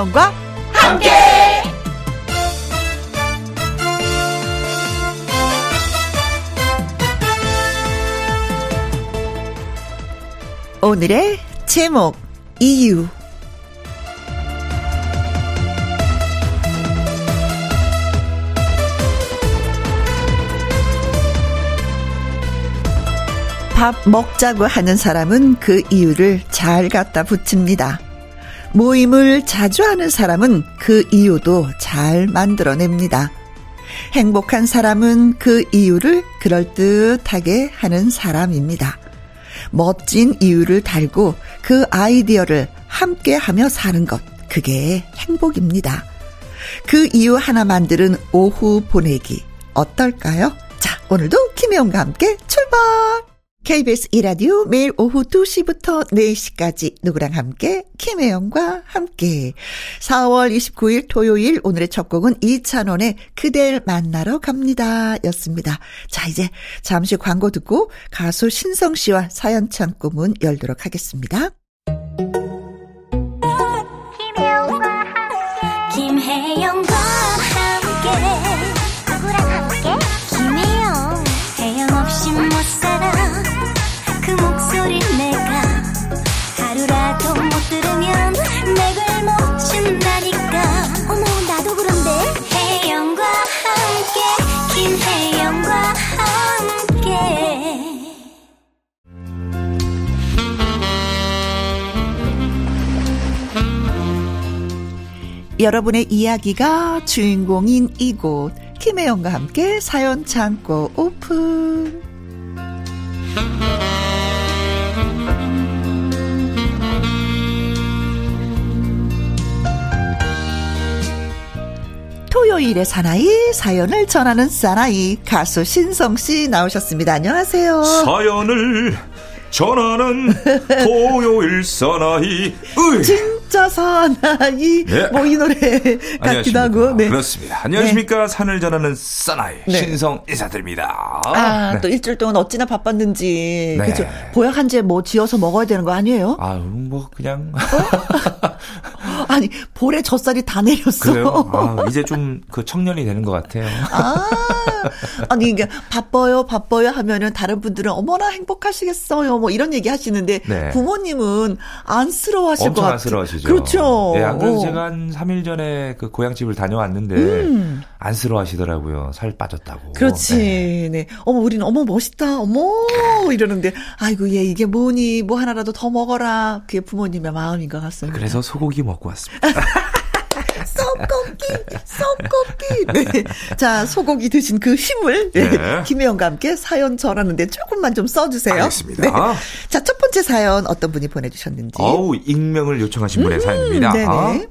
김혜영과 함께. 오늘의 제목 이유 밥 먹자고 하는 사람은 그 이유를 잘 갖다 붙입니다. 모임을 자주 하는 사람은 그 이유도 잘 만들어냅니다. 행복한 사람은 그 이유를 그럴듯하게 하는 사람입니다. 멋진 이유를 달고 그 아이디어를 함께 하며 사는 것, 그게 행복입니다. 그 이유 하나 만드는 오후 보내기, 어떨까요? 자, 오늘도 김혜영과 함께 출발! KBS 이라디오 매일 오후 2시부터 4시까지 누구랑 함께 김혜영과 함께 4월 29일 토요일 오늘의 첫 곡은 이찬원의 그댈 만나러 갑니다 였습니다. 자 이제 잠시 광고 듣고 가수 신성 씨와 사연 창고 문 열도록 하겠습니다. 여러분의 이야기가 주인공인 이곳 김혜영과 함께 사연 창고 오픈 토요일의 사나이 사연을 전하는 사나이 가수 신성 씨 나오셨습니다. 안녕하세요. 사연을 전하는 토요일 사나이. 으이. 진짜 사나이. 네. 뭐이 노래 같기도. 하고. 네. 그렇습니다. 안녕하십니까. 산을 전하는 사나이 네. 신성 인사드립니다. 아, 네. 또 일주일 동안 어찌나 바빴는지. 네. 그죠. 보약 한 제 뭐 지어서 먹어야 되는 거 아니에요? 아유, 뭐, 그냥. 아니, 볼에 젖살이 다 내렸어. 그래요? 아, 이제 좀 그 청년이 되는 것 같아요. 아, 아니, 이게 바빠요, 바빠요 하면은 다른 분들은 어머나 행복하시겠어요. 뭐 이런 얘기 하시는데 네. 부모님은 안쓰러워 하실 것 같아요. 안쓰러워하시죠. 그렇죠. 예, 안 그래도 어. 제가 한 3일 전에 그 고향 집을 다녀왔는데, 음. 안쓰러워하시더라고요. 살 빠졌다고. 그렇지. 네. 네. 어머, 우리는 어머, 멋있다. 어머, 이러는데, 아이고, 얘 이게 뭐니, 뭐 하나라도 더 먹어라. 그게 부모님의 마음인 것 같습니다. 그래서 소고기 먹고 왔 습니다. 썩고기, 썩고기. 네. 자, 소고기 드신 그 힘을, 네. 네. 김혜영과 함께 사연 전하는데 조금만 좀 써주세요. 알겠습니다. 네. 자, 첫 번째 사연 어떤 분이 보내주셨는지. 어우, 익명을 요청하신 분의 사연입니다. 네네.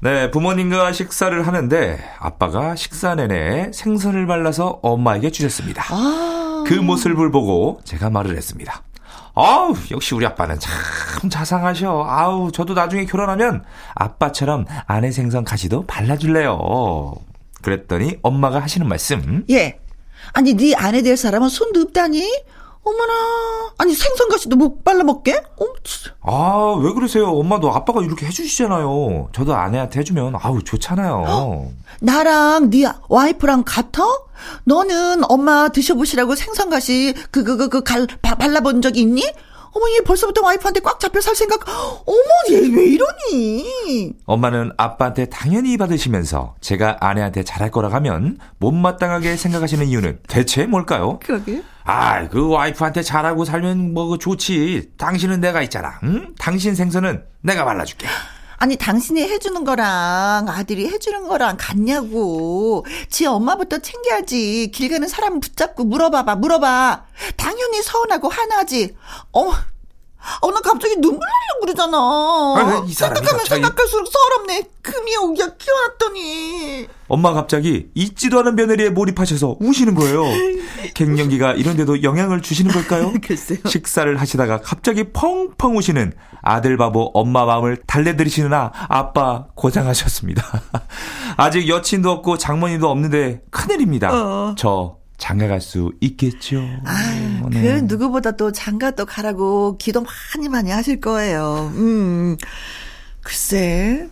네, 부모님과 식사를 하는데 아빠가 식사 내내 생선을 발라서 엄마에게 주셨습니다. 아. 그 모습을 보고 제가 말을 했습니다. 아우, 역시 우리 아빠는 참 자상하셔. 아우, 저도 나중에 결혼하면 아빠처럼 아내 생선 가시도 발라줄래요. 그랬더니 엄마가 하시는 말씀. 예. 아니, 네 아내 될 사람은 손도 없다니? 어머나. 아니, 생선가시도 못 발라먹게? 어, 진짜. 아, 왜 그러세요? 엄마도 아빠가 이렇게 해주시잖아요. 저도 아내한테 해주면, 아우, 좋잖아요. 나랑 네 와이프랑 같아? 너는 엄마 드셔보시라고 생선가시 그 그 그 그갈 발라본 적이 있니? 어머 얘 벌써부터 와이프한테 꽉 잡혀 살 생각. 어머 얘 왜 이러니? 엄마는 아빠한테 당연히 받으시면서 제가 아내한테 잘할 거라 하면 못마땅하게 생각하시는 이유는 대체 뭘까요? 그러게. 아, 그 와이프한테 잘하고 살면 뭐 좋지. 당신은 내가 있잖아. 응? 당신 생선은 내가 발라줄게. 아니 당신이 해주는 거랑 아들이 해주는 거랑 같냐고. 지 엄마부터 챙겨야지. 길 가는 사람 붙잡고 물어봐봐 물어봐. 당연히 서운하고 화나지. 어머. 어, 나 갑자기 눈물 나려고 그러잖아. 아, 이 사람이 생각하면 갑자기- 생각할수록 서럽네. 금이 오기야 키워놨더니. 엄마 갑자기 잊지도 않은 며느리에 몰입하셔서 우시는 거예요. 갱년기가 이런데도 영향을 주시는 걸까요? 글쎄요. 식사를 하시다가 갑자기 펑펑 우시는 아들 바보 엄마 마음을 달래드리시느라 아빠 고생하셨습니다. 아직 여친도 없고 장모님도 없는데 큰일입니다. 어. 저 장가 갈 수 있겠죠? 아유, 네. 그 누구보다 또 장가 또 가라고 기도 많이 많이 하실 거예요. 음. 글쎄.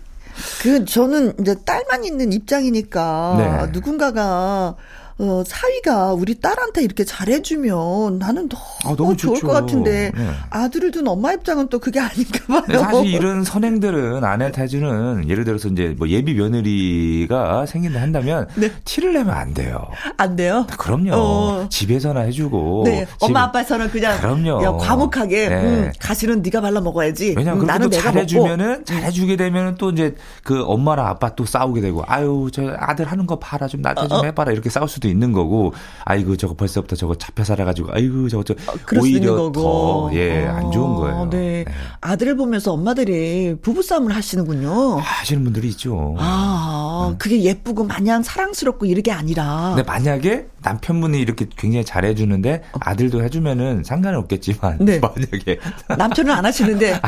그 저는 이제 딸만 있는 입장이니까 네. 누군가가 어, 사위가 우리 딸한테 이렇게 잘해주면 나는 너무, 아, 너무 좋을 좋죠. 것 같은데 네. 아들을 둔 엄마 입장은 또 그게 아닌가 봐요. 사실 이런 선행들은 아내한테 해주는 예를 들어서 이제 뭐 예비 며느리가 생긴다 한다면 네. 티를 내면 안 돼요. 안 돼요? 그럼요. 어. 집에서나 해주고 네. 엄마 아빠에서는 그냥 그럼요. 야, 과묵하게 네. 음, 가시는 네가 발라 먹어야지. 왜냐면 음, 나는 내가 잘해주면은 먹고. 잘해주게 되면은 또 이제 그 엄마랑 아빠 또 싸우게 되고 아유 저 아들 하는 거 봐라 좀 나한테 좀 어, 어. 해봐라 이렇게 싸울 수도 있는 거고 아이고 저거 벌써부터 저거 잡혀 살아가지고 아이고 저거 저 어, 오히려 더 예안 좋은 거예요. 어, 네. 네. 아들을 보면서 엄마들이 부부싸움을 하시는군요. 아, 하시는 분들이 있죠. 아 네. 그게 예쁘고 마냥 사랑스럽고 이런 게 아니라. 근데 만약에 남편분이 이렇게 굉장히 잘해주는데 아들도 해주면은 상관은 없겠지만 네. 만약에 남편은 안 하시는데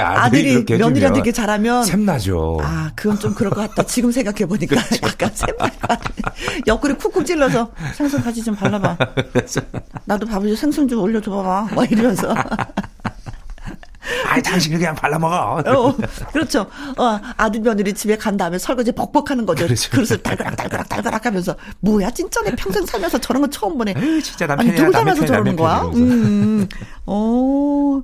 아들이, 아들이 며느리한테 이렇게 잘하면 샘나죠. 아 그건 좀 그럴 것 같다. 지금 생각해 보니까 그렇죠. 약간 샘날 것 같아. 옆구리 쿡쿡 찔러 서 생선 같이 좀 발라봐. 나도 밥을 좀 생선 좀 올려줘봐. 막 이러면서. 아이, 당신이 그냥 발라 먹어. 어, 그렇죠. 어, 아들 며느리 집에 간 다음에 설거지 벅벅하는 거죠. 그렇죠. 그릇을 달그락, 달그락, 달그락 하면서. 뭐야, 진짜 내 평생 살면서 저런 거 처음 보네. 에이, 진짜 남편이 아니, 누구 닮아서 저러는 거야? 음. 어.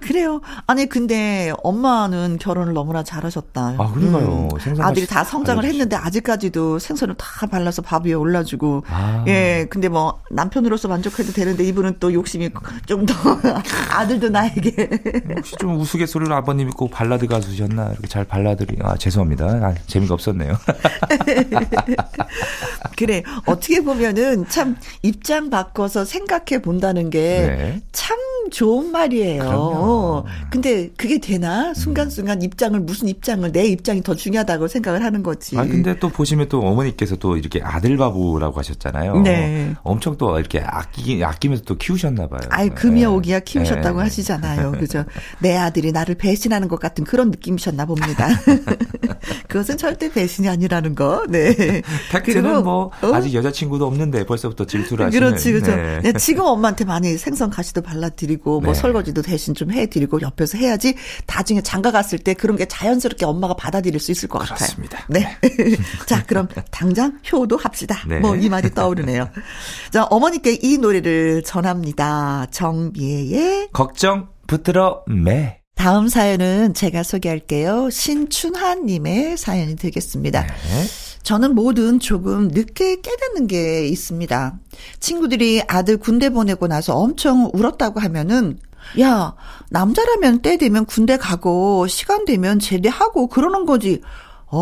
그래요. 아니 근데 엄마는 결혼을 너무나 잘하셨다. 아 그런가요? 음. 아들이 다 성장을 했는데 아직까지도 생선을 다 발라서 밥 위에 올라주고. 아. 예. 근데 뭐 남편으로서 만족해도 되는데 이분은 또 욕심이 좀 더 아들도 나에게. 혹시 좀 우스갯소리로 아버님이 꼭 발라드 가수셨나 이렇게 잘 발라드리. 아 죄송합니다. 아, 재미가 없었네요. 그래 어떻게 보면은 참 입장 바꿔서 생각해 본다는 게참 네. 좋은 말이에요. 그럼요. 근데 그게 되나? 순간순간 음. 입장을 무슨 입장을 내 입장이 더 중요하다고 생각을 하는 거지. 아 근데 또 보시면 또 어머니께서 또 이렇게 아들 바보라고 하셨잖아요. 네. 엄청 또 이렇게 아끼 아끼면서 또 키우셨나 봐요. 아이 금이야 오기야 키우셨다고 네. 하시잖아요. 그죠? 내 아들이 나를 배신하는 것 같은 그런 느낌이셨나 봅니다. 그것은 절대 배신이 아니라는 거. 네. 팩트는 뭐 어? 아직 여자친구도 없는데 벌써부터 질투를 하시는. 그렇지, 그렇죠. 네. 네. 지금 엄마한테 많이 생선 가시도 발라드리 고 뭐 네. 설거지도 대신 좀 해드리고 옆에서 해야지 나중에 장가 갔을 때 그런 게 자연스럽게 엄마가 받아들일 수 있을 것 그렇습니다. 같아요. 네. 네. 자, 그럼 당장 효도 합시다. 네. 뭐이 말이 떠오르네요. 자, 어머니께 이 노래를 전합니다. 정미애의 걱정 붙들어 매. 다음 사연은 제가 소개할게요. 신춘하님의 사연이 되겠습니다. 네. 저는 뭐든 조금 늦게 깨닫는 게 있습니다. 친구들이 아들 군대 보내고 나서 엄청 울었다고 하면은 야, 남자라면 때 되면 군대 가고 시간 되면 제대하고 그러는 거지. 어,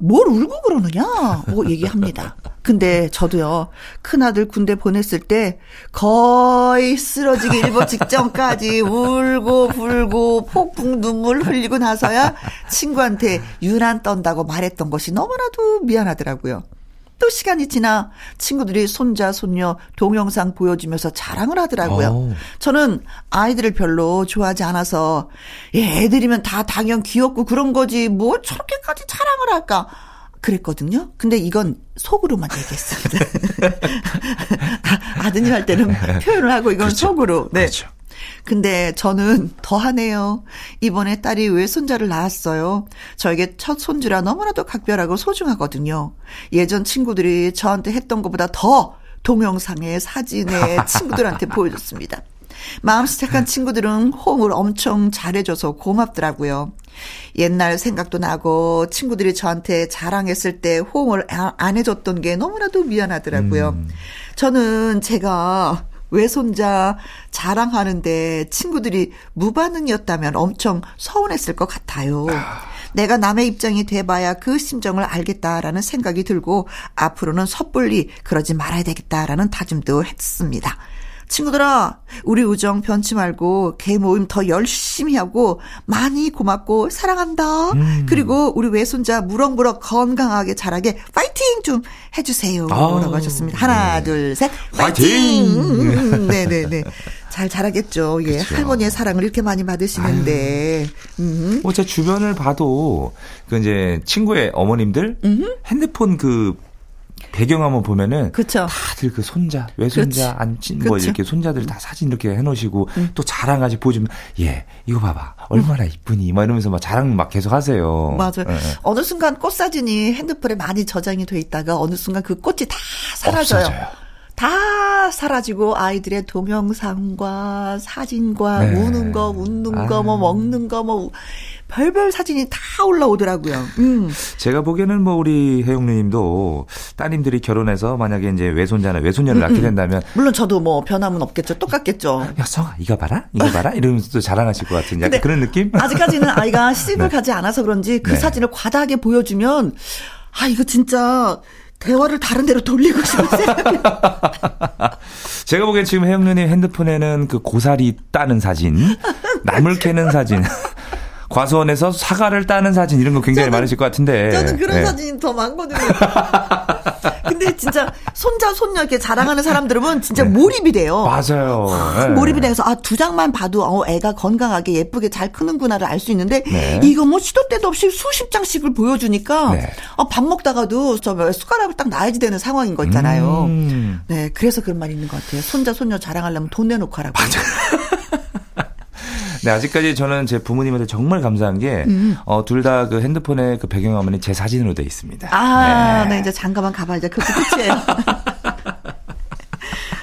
뭘 울고 그러느냐? 뭐 얘기합니다. 근데 저도요, 큰아들 군대 보냈을 때 거의 쓰러지기 일보 직전까지 울고 불고 폭풍 눈물 흘리고 나서야 친구한테 유난 떤다고 말했던 것이 너무나도 미안하더라고요. 또 시간이 지나 친구들이 손자, 손녀 동영상 보여주면서 자랑을 하더라고요. 오. 저는 아이들을 별로 좋아하지 않아서 애들이면 다 당연 귀엽고 그런 거지 뭐 저렇게까지 자랑을 할까. 그랬거든요. 근데 이건 속으로만 얘기했습니다. 아 드님 할 때는 표현을 하고 이건 그렇죠. 속으로. 네. 그렇죠. 근데 저는 더하네요. 이번에 딸이 외손자를 낳았어요. 저에게 첫 손주라 너무나도 각별하고 소중하거든요. 예전 친구들이 저한테 했던 것보다 더 동영상에 사진에 친구들한테 보여줬습니다. 마음씨 착한 친구들은 호응을 엄청 잘해줘서 고맙더라고요. 옛날 생각도 나고 친구들이 저한테 자랑했을 때 호응을 안 해줬던 게 너무나도 미안하더라고요. 음. 저는 제가 외손자 자랑하는데 친구들이 무반응이었다면 엄청 서운했을 것 같아요. 내가 남의 입장이 돼봐야 그 심정을 알겠다라는 생각이 들고 앞으로는 섣불리 그러지 말아야 되겠다라는 다짐도 했습니다. 친구들아, 우리 우정 변치 말고 개 모임 더 열심히 하고 많이 고맙고 사랑한다. 음. 그리고 우리 외손자 무럭무럭 건강하게 자라게 파이팅 좀 해주세요. 라고 하셨습니다. 하나, 네. 둘, 셋. 파이팅! 네네 네. 잘 자라겠죠. 예. 그쵸. 할머니의 사랑을 이렇게 많이 받으시는데. 음. 뭐, 제 주변을 봐도, 그, 이제, 친구의 어머님들, 음흠. 핸드폰 그, 배경화면 보면은 그쵸. 다들 그 손자, 외손자, 안친 뭐 이렇게 손자들 다 사진 이렇게 해놓으시고 음. 또 자랑까지 보여주면 예 이거 봐봐 얼마나 이쁘니 막 이러면서 막 자랑 막 계속 하세요. 맞아요. 네. 어느 순간 꽃 사진이 핸드폰에 많이 저장이 돼 있다가 어느 순간 그 꽃이 다 사라져요. 없어져요. 다 사라지고 아이들의 동영상과 사진과 네. 우는 거, 웃는 아. 거, 뭐 먹는 거, 뭐 별별 사진이 다 올라오더라고요. 음. 제가 보기에는 뭐 우리 혜용님도 따님들이 결혼해서 만약에 이제 외손자나 외손녀를 음, 낳게 음. 된다면 물론 저도 뭐 변함은 없겠죠. 똑같겠죠. 야 성아 이거 봐라, 이거 봐라 이러면서 또 자랑하실 것 같은 약간 그런 느낌? 아직까지는 아이가 시집을 네. 가지 않아서 그런지 그 네. 사진을 과다하게 보여주면 아 이거 진짜 대화를 다른 데로 돌리고 싶은 생각이 제가 보기엔 지금 혜영 누님 핸드폰에는 그 고사리 따는 사진, 나물 캐는 사진, 과수원에서 사과를 따는 사진 이런 거 굉장히 저는, 많으실 것 같은데. 저는 그런 네. 사진이 더 많거든요. 근데 진짜 손자 손녀 이렇게 자랑하는 사람들은 진짜 네. 몰입이 돼요. 맞아요. 네. 몰입이 돼서 아 두 장만 봐도 어 애가 건강하게 예쁘게 잘 크는구나를 알 수 있는데 네. 이거 뭐 시도 때도 없이 수십 장씩을 보여주니까 네. 어, 밥 먹다가도 저 숟가락을 딱 놔야지 되는 상황인 거 있잖아요. 음. 네, 그래서 그런 말이 있는 것 같아요. 손자 손녀 자랑하려면 돈 내놓고 하라고. 맞아. 네, 아직까지 저는 제 부모님한테 정말 감사한 게, 음. 어, 둘 다 그 핸드폰에 그 배경화면이 제 사진으로 돼 있습니다. 아, 네, 네 이제 잠깐만 가봐. 이제 그것도 끝이에요.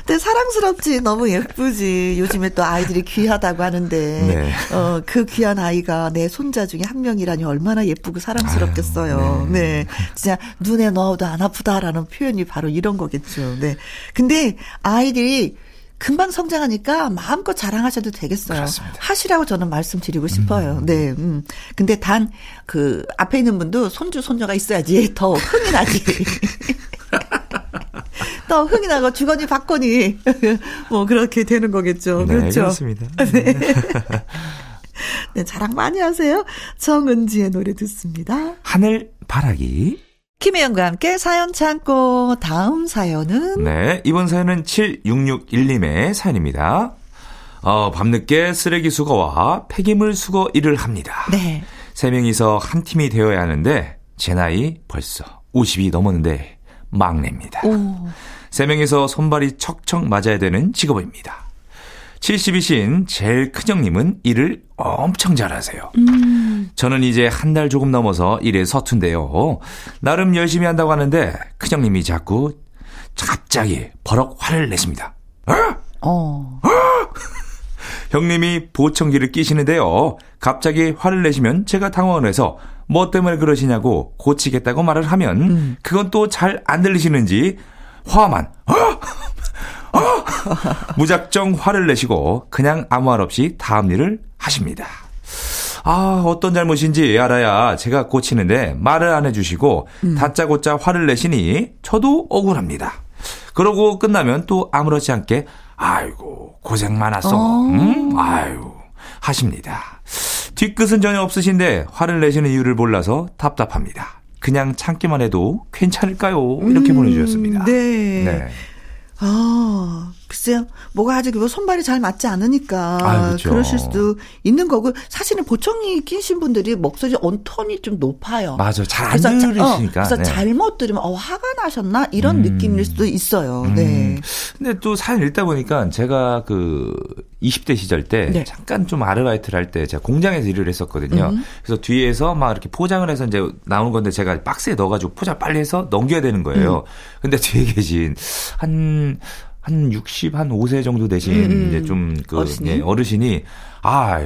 근데 사랑스럽지 너무 예쁘지 요즘에 또 아이들이 귀하다고 하는데 네. 어, 그 귀한 아이가 내 손자 중에 한 명이라니 얼마나 예쁘고 사랑스럽겠어요. 아유, 네. 네. 진짜 눈에 넣어도 안 아프다라는 표현이 바로 이런 거겠죠. 네. 근데 아이들이 금방 성장하니까 마음껏 자랑하셔도 되겠어요. 그렇습니다. 하시라고 저는 말씀드리고 싶어요. 음. 네. 음. 근데 단 그 앞에 있는 분도 손주 손녀가 있어야지 더 흥이 나지. 더 흥이 나고 주거니 받거니 뭐 그렇게 되는 거겠죠. 네, 그렇죠. 그렇습니다. 네. 네, 자랑 많이 하세요. 정은지의 노래 듣습니다. 하늘 바라기. 김혜영과 함께 사연 참고 다음 사연은 네, 이번 사연은 7661님의 사연입니다. 어, 밤늦게 쓰레기 수거와 폐기물 수거 일을 합니다. 네. 세 명이서 한 팀이 되어야 하는데 제 나이 벌써 50이 넘었는데 막내입니다. 오. 세 명이서 손발이 척척 맞아야 되는 직업입니다. 70이신 제일 큰형님은 일을 엄청 잘하세요. 음. 저는 이제 한 달 조금 넘어서 일에 서툰데요. 나름 열심히 한다고 하는데 큰형님이 자꾸 갑자기 버럭 화를 내십니다. 어? 어. 어? 형님이 보청기를 끼시는데요. 갑자기 화를 내시면 제가 당황을 해서 뭐 때문에 그러시냐고 고치겠다고 말을 하면 음. 그건 또 잘 안 들리시는지 화만 어? 어? 무작정 화를 내시고 그냥 아무 말 없이 다음 일을 하십니다. 아, 어떤 잘못인지 알아야 제가 고치는데 말을 안 해주시고 음. 다짜고짜 화를 내시니 저도 억울합니다. 그러고 끝나면 또 아무렇지 않게 아이고 고생 많았어. 어. 음? 아유 하십니다. 뒤끝은 전혀 없으신데 화를 내시는 이유를 몰라서 답답합니다. 그냥 참기만 해도 괜찮을까요? 이렇게 음, 보내주셨습니다. 네. 네. 아, 글쎄요. 뭐가 아직 뭐 손발이 잘 맞지 않으니까 아, 그렇죠. 그러실 수도 있는 거고 사실은 보청이 끼신 분들이 목소리 언톤이 좀 높아요. 맞아요. 잘 안 들으시니까. 어, 그래서 네. 잘못 들으면 어 화가 나셨나 이런 음. 느낌일 수도 있어요. 음. 네. 근데 또 사연 읽다 보니까 제가 그 20대 시절 때 네. 잠깐 좀 아르바이트를 할 때 제가 공장에서 일을 했었거든요. 음. 그래서 뒤에서 막 이렇게 포장을 해서 이제 나오는 건데 제가 박스에 넣어가지고 포장 빨리 해서 넘겨야 되는 거예요. 음. 근데 뒤에 계신 한 한 60, 한 5세 정도 되신 음, 음. 이제 좀그 어르신이? 예, 어르신이 아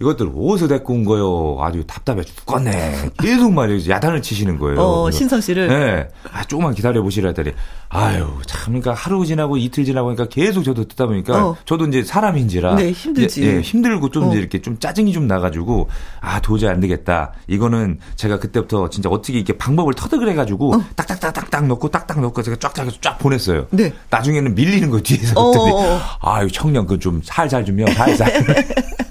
이것들 어디서 데리고 온 거요? 아주 답답해 죽겠네. 계속 말이죠. 야단을 치시는 거예요. 어, 신성 씨를? 네. 아, 조금만 기다려 보시라 했더니, 아유, 참, 그러니까 하루 지나고 이틀 지나고 그러니까 계속 저도 듣다 보니까, 어. 저도 이제 사람인지라. 네, 힘들지. 예, 예 힘들고 좀 어. 이제 이렇게 좀 짜증이 좀 나가지고, 아, 도저히 안 되겠다. 이거는 제가 그때부터 진짜 어떻게 이렇게 방법을 터득을 해가지고, 어. 딱딱딱딱딱 넣고 딱딱 넣고 제가 쫙쫙 해서 쫙 보냈어요. 네. 나중에는 밀리는 거 뒤에서. 어, 어, 어. 아유, 청년 그 좀 살살 좀 해, 살살.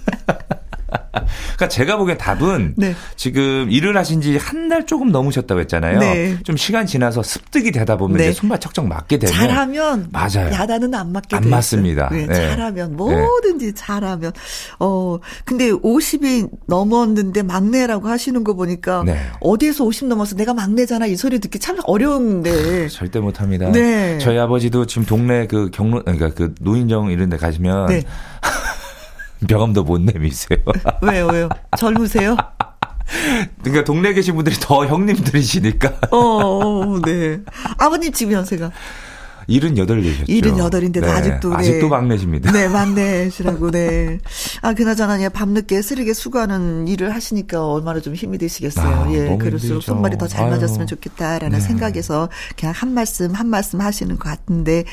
그러니까 제가 보기엔 답은 네. 지금 일을 하신 지 한 달 조금 넘으셨다고 했잖아요. 네. 좀 시간 지나서 습득이 되다 보면 네. 이제 손발 척척 맞게 되면 잘하면 맞아요. 야단은 안 맞게 안 맞습니다. 네, 네. 잘하면 뭐든지 잘하면 어 근데 50이 넘었는데 막내라고 하시는 거 보니까 네. 어디에서 50 넘어서 내가 막내잖아 이 소리 듣기 참 어려운데 절대 못 합니다. 네. 저희 아버지도 지금 동네 그 경로 그러니까 그 노인정 이런 데 가시면 네. 병감도 못 내미세요. 왜요, 왜요? 젊으세요? 그러니까 동네에 계신 분들이 더 형님들이시니까. 어, 어, 네. 아버님 지금 연세가? 78이셨죠. 78인데 네. 아직도. 네. 아직도 막내십니다. 네, 막내시라고, 네. 아, 그나저나, 밤늦게 쓰르게 수고하는 일을 하시니까 얼마나 좀 힘이 되시겠어요. 아, 예, 그럴수록 손발이 더 잘 맞았으면 좋겠다라는 네. 생각에서 그냥 한 말씀, 한 말씀 하시는 것 같은데,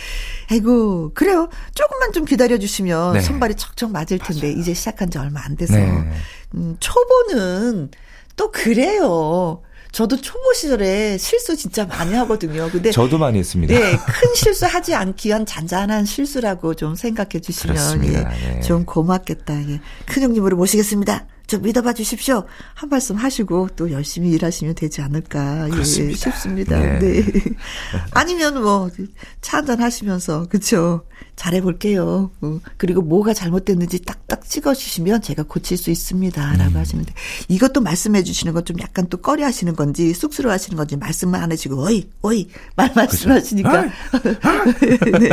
아이고, 그래요. 조금만 좀 기다려주시면 네. 손발이 척척 맞을 텐데, 맞아. 이제 시작한 지 얼마 안 돼서. 네. 음, 초보는 또 그래요. 저도 초보 시절에 실수 진짜 많이 하거든요. 근데 저도 많이 했습니다. 네, 큰 실수 하지 않기 위한 잔잔한 실수라고 좀 생각해 주시면 예, 네. 좀 고맙겠다. 예. 큰 형님으로 모시겠습니다. 좀 믿어봐 주십시오. 한 말씀 하시고 또 열심히 일하시면 되지 않을까 예, 싶습니다. 네. 네. 아니면 뭐 차 한잔 하시면서 그렇죠. 잘해볼게요. 어, 그리고 뭐가 잘못됐는지 딱딱 찍어주시면 제가 고칠 수 있습니다. 라고 음. 하시는데 이것도 말씀해 주시는 건좀 약간 또 꺼려 하시는 건지 쑥스러워 하시는 건지 말씀만 안 해주고 어이, 어이, 말 말씀하시니까. 네.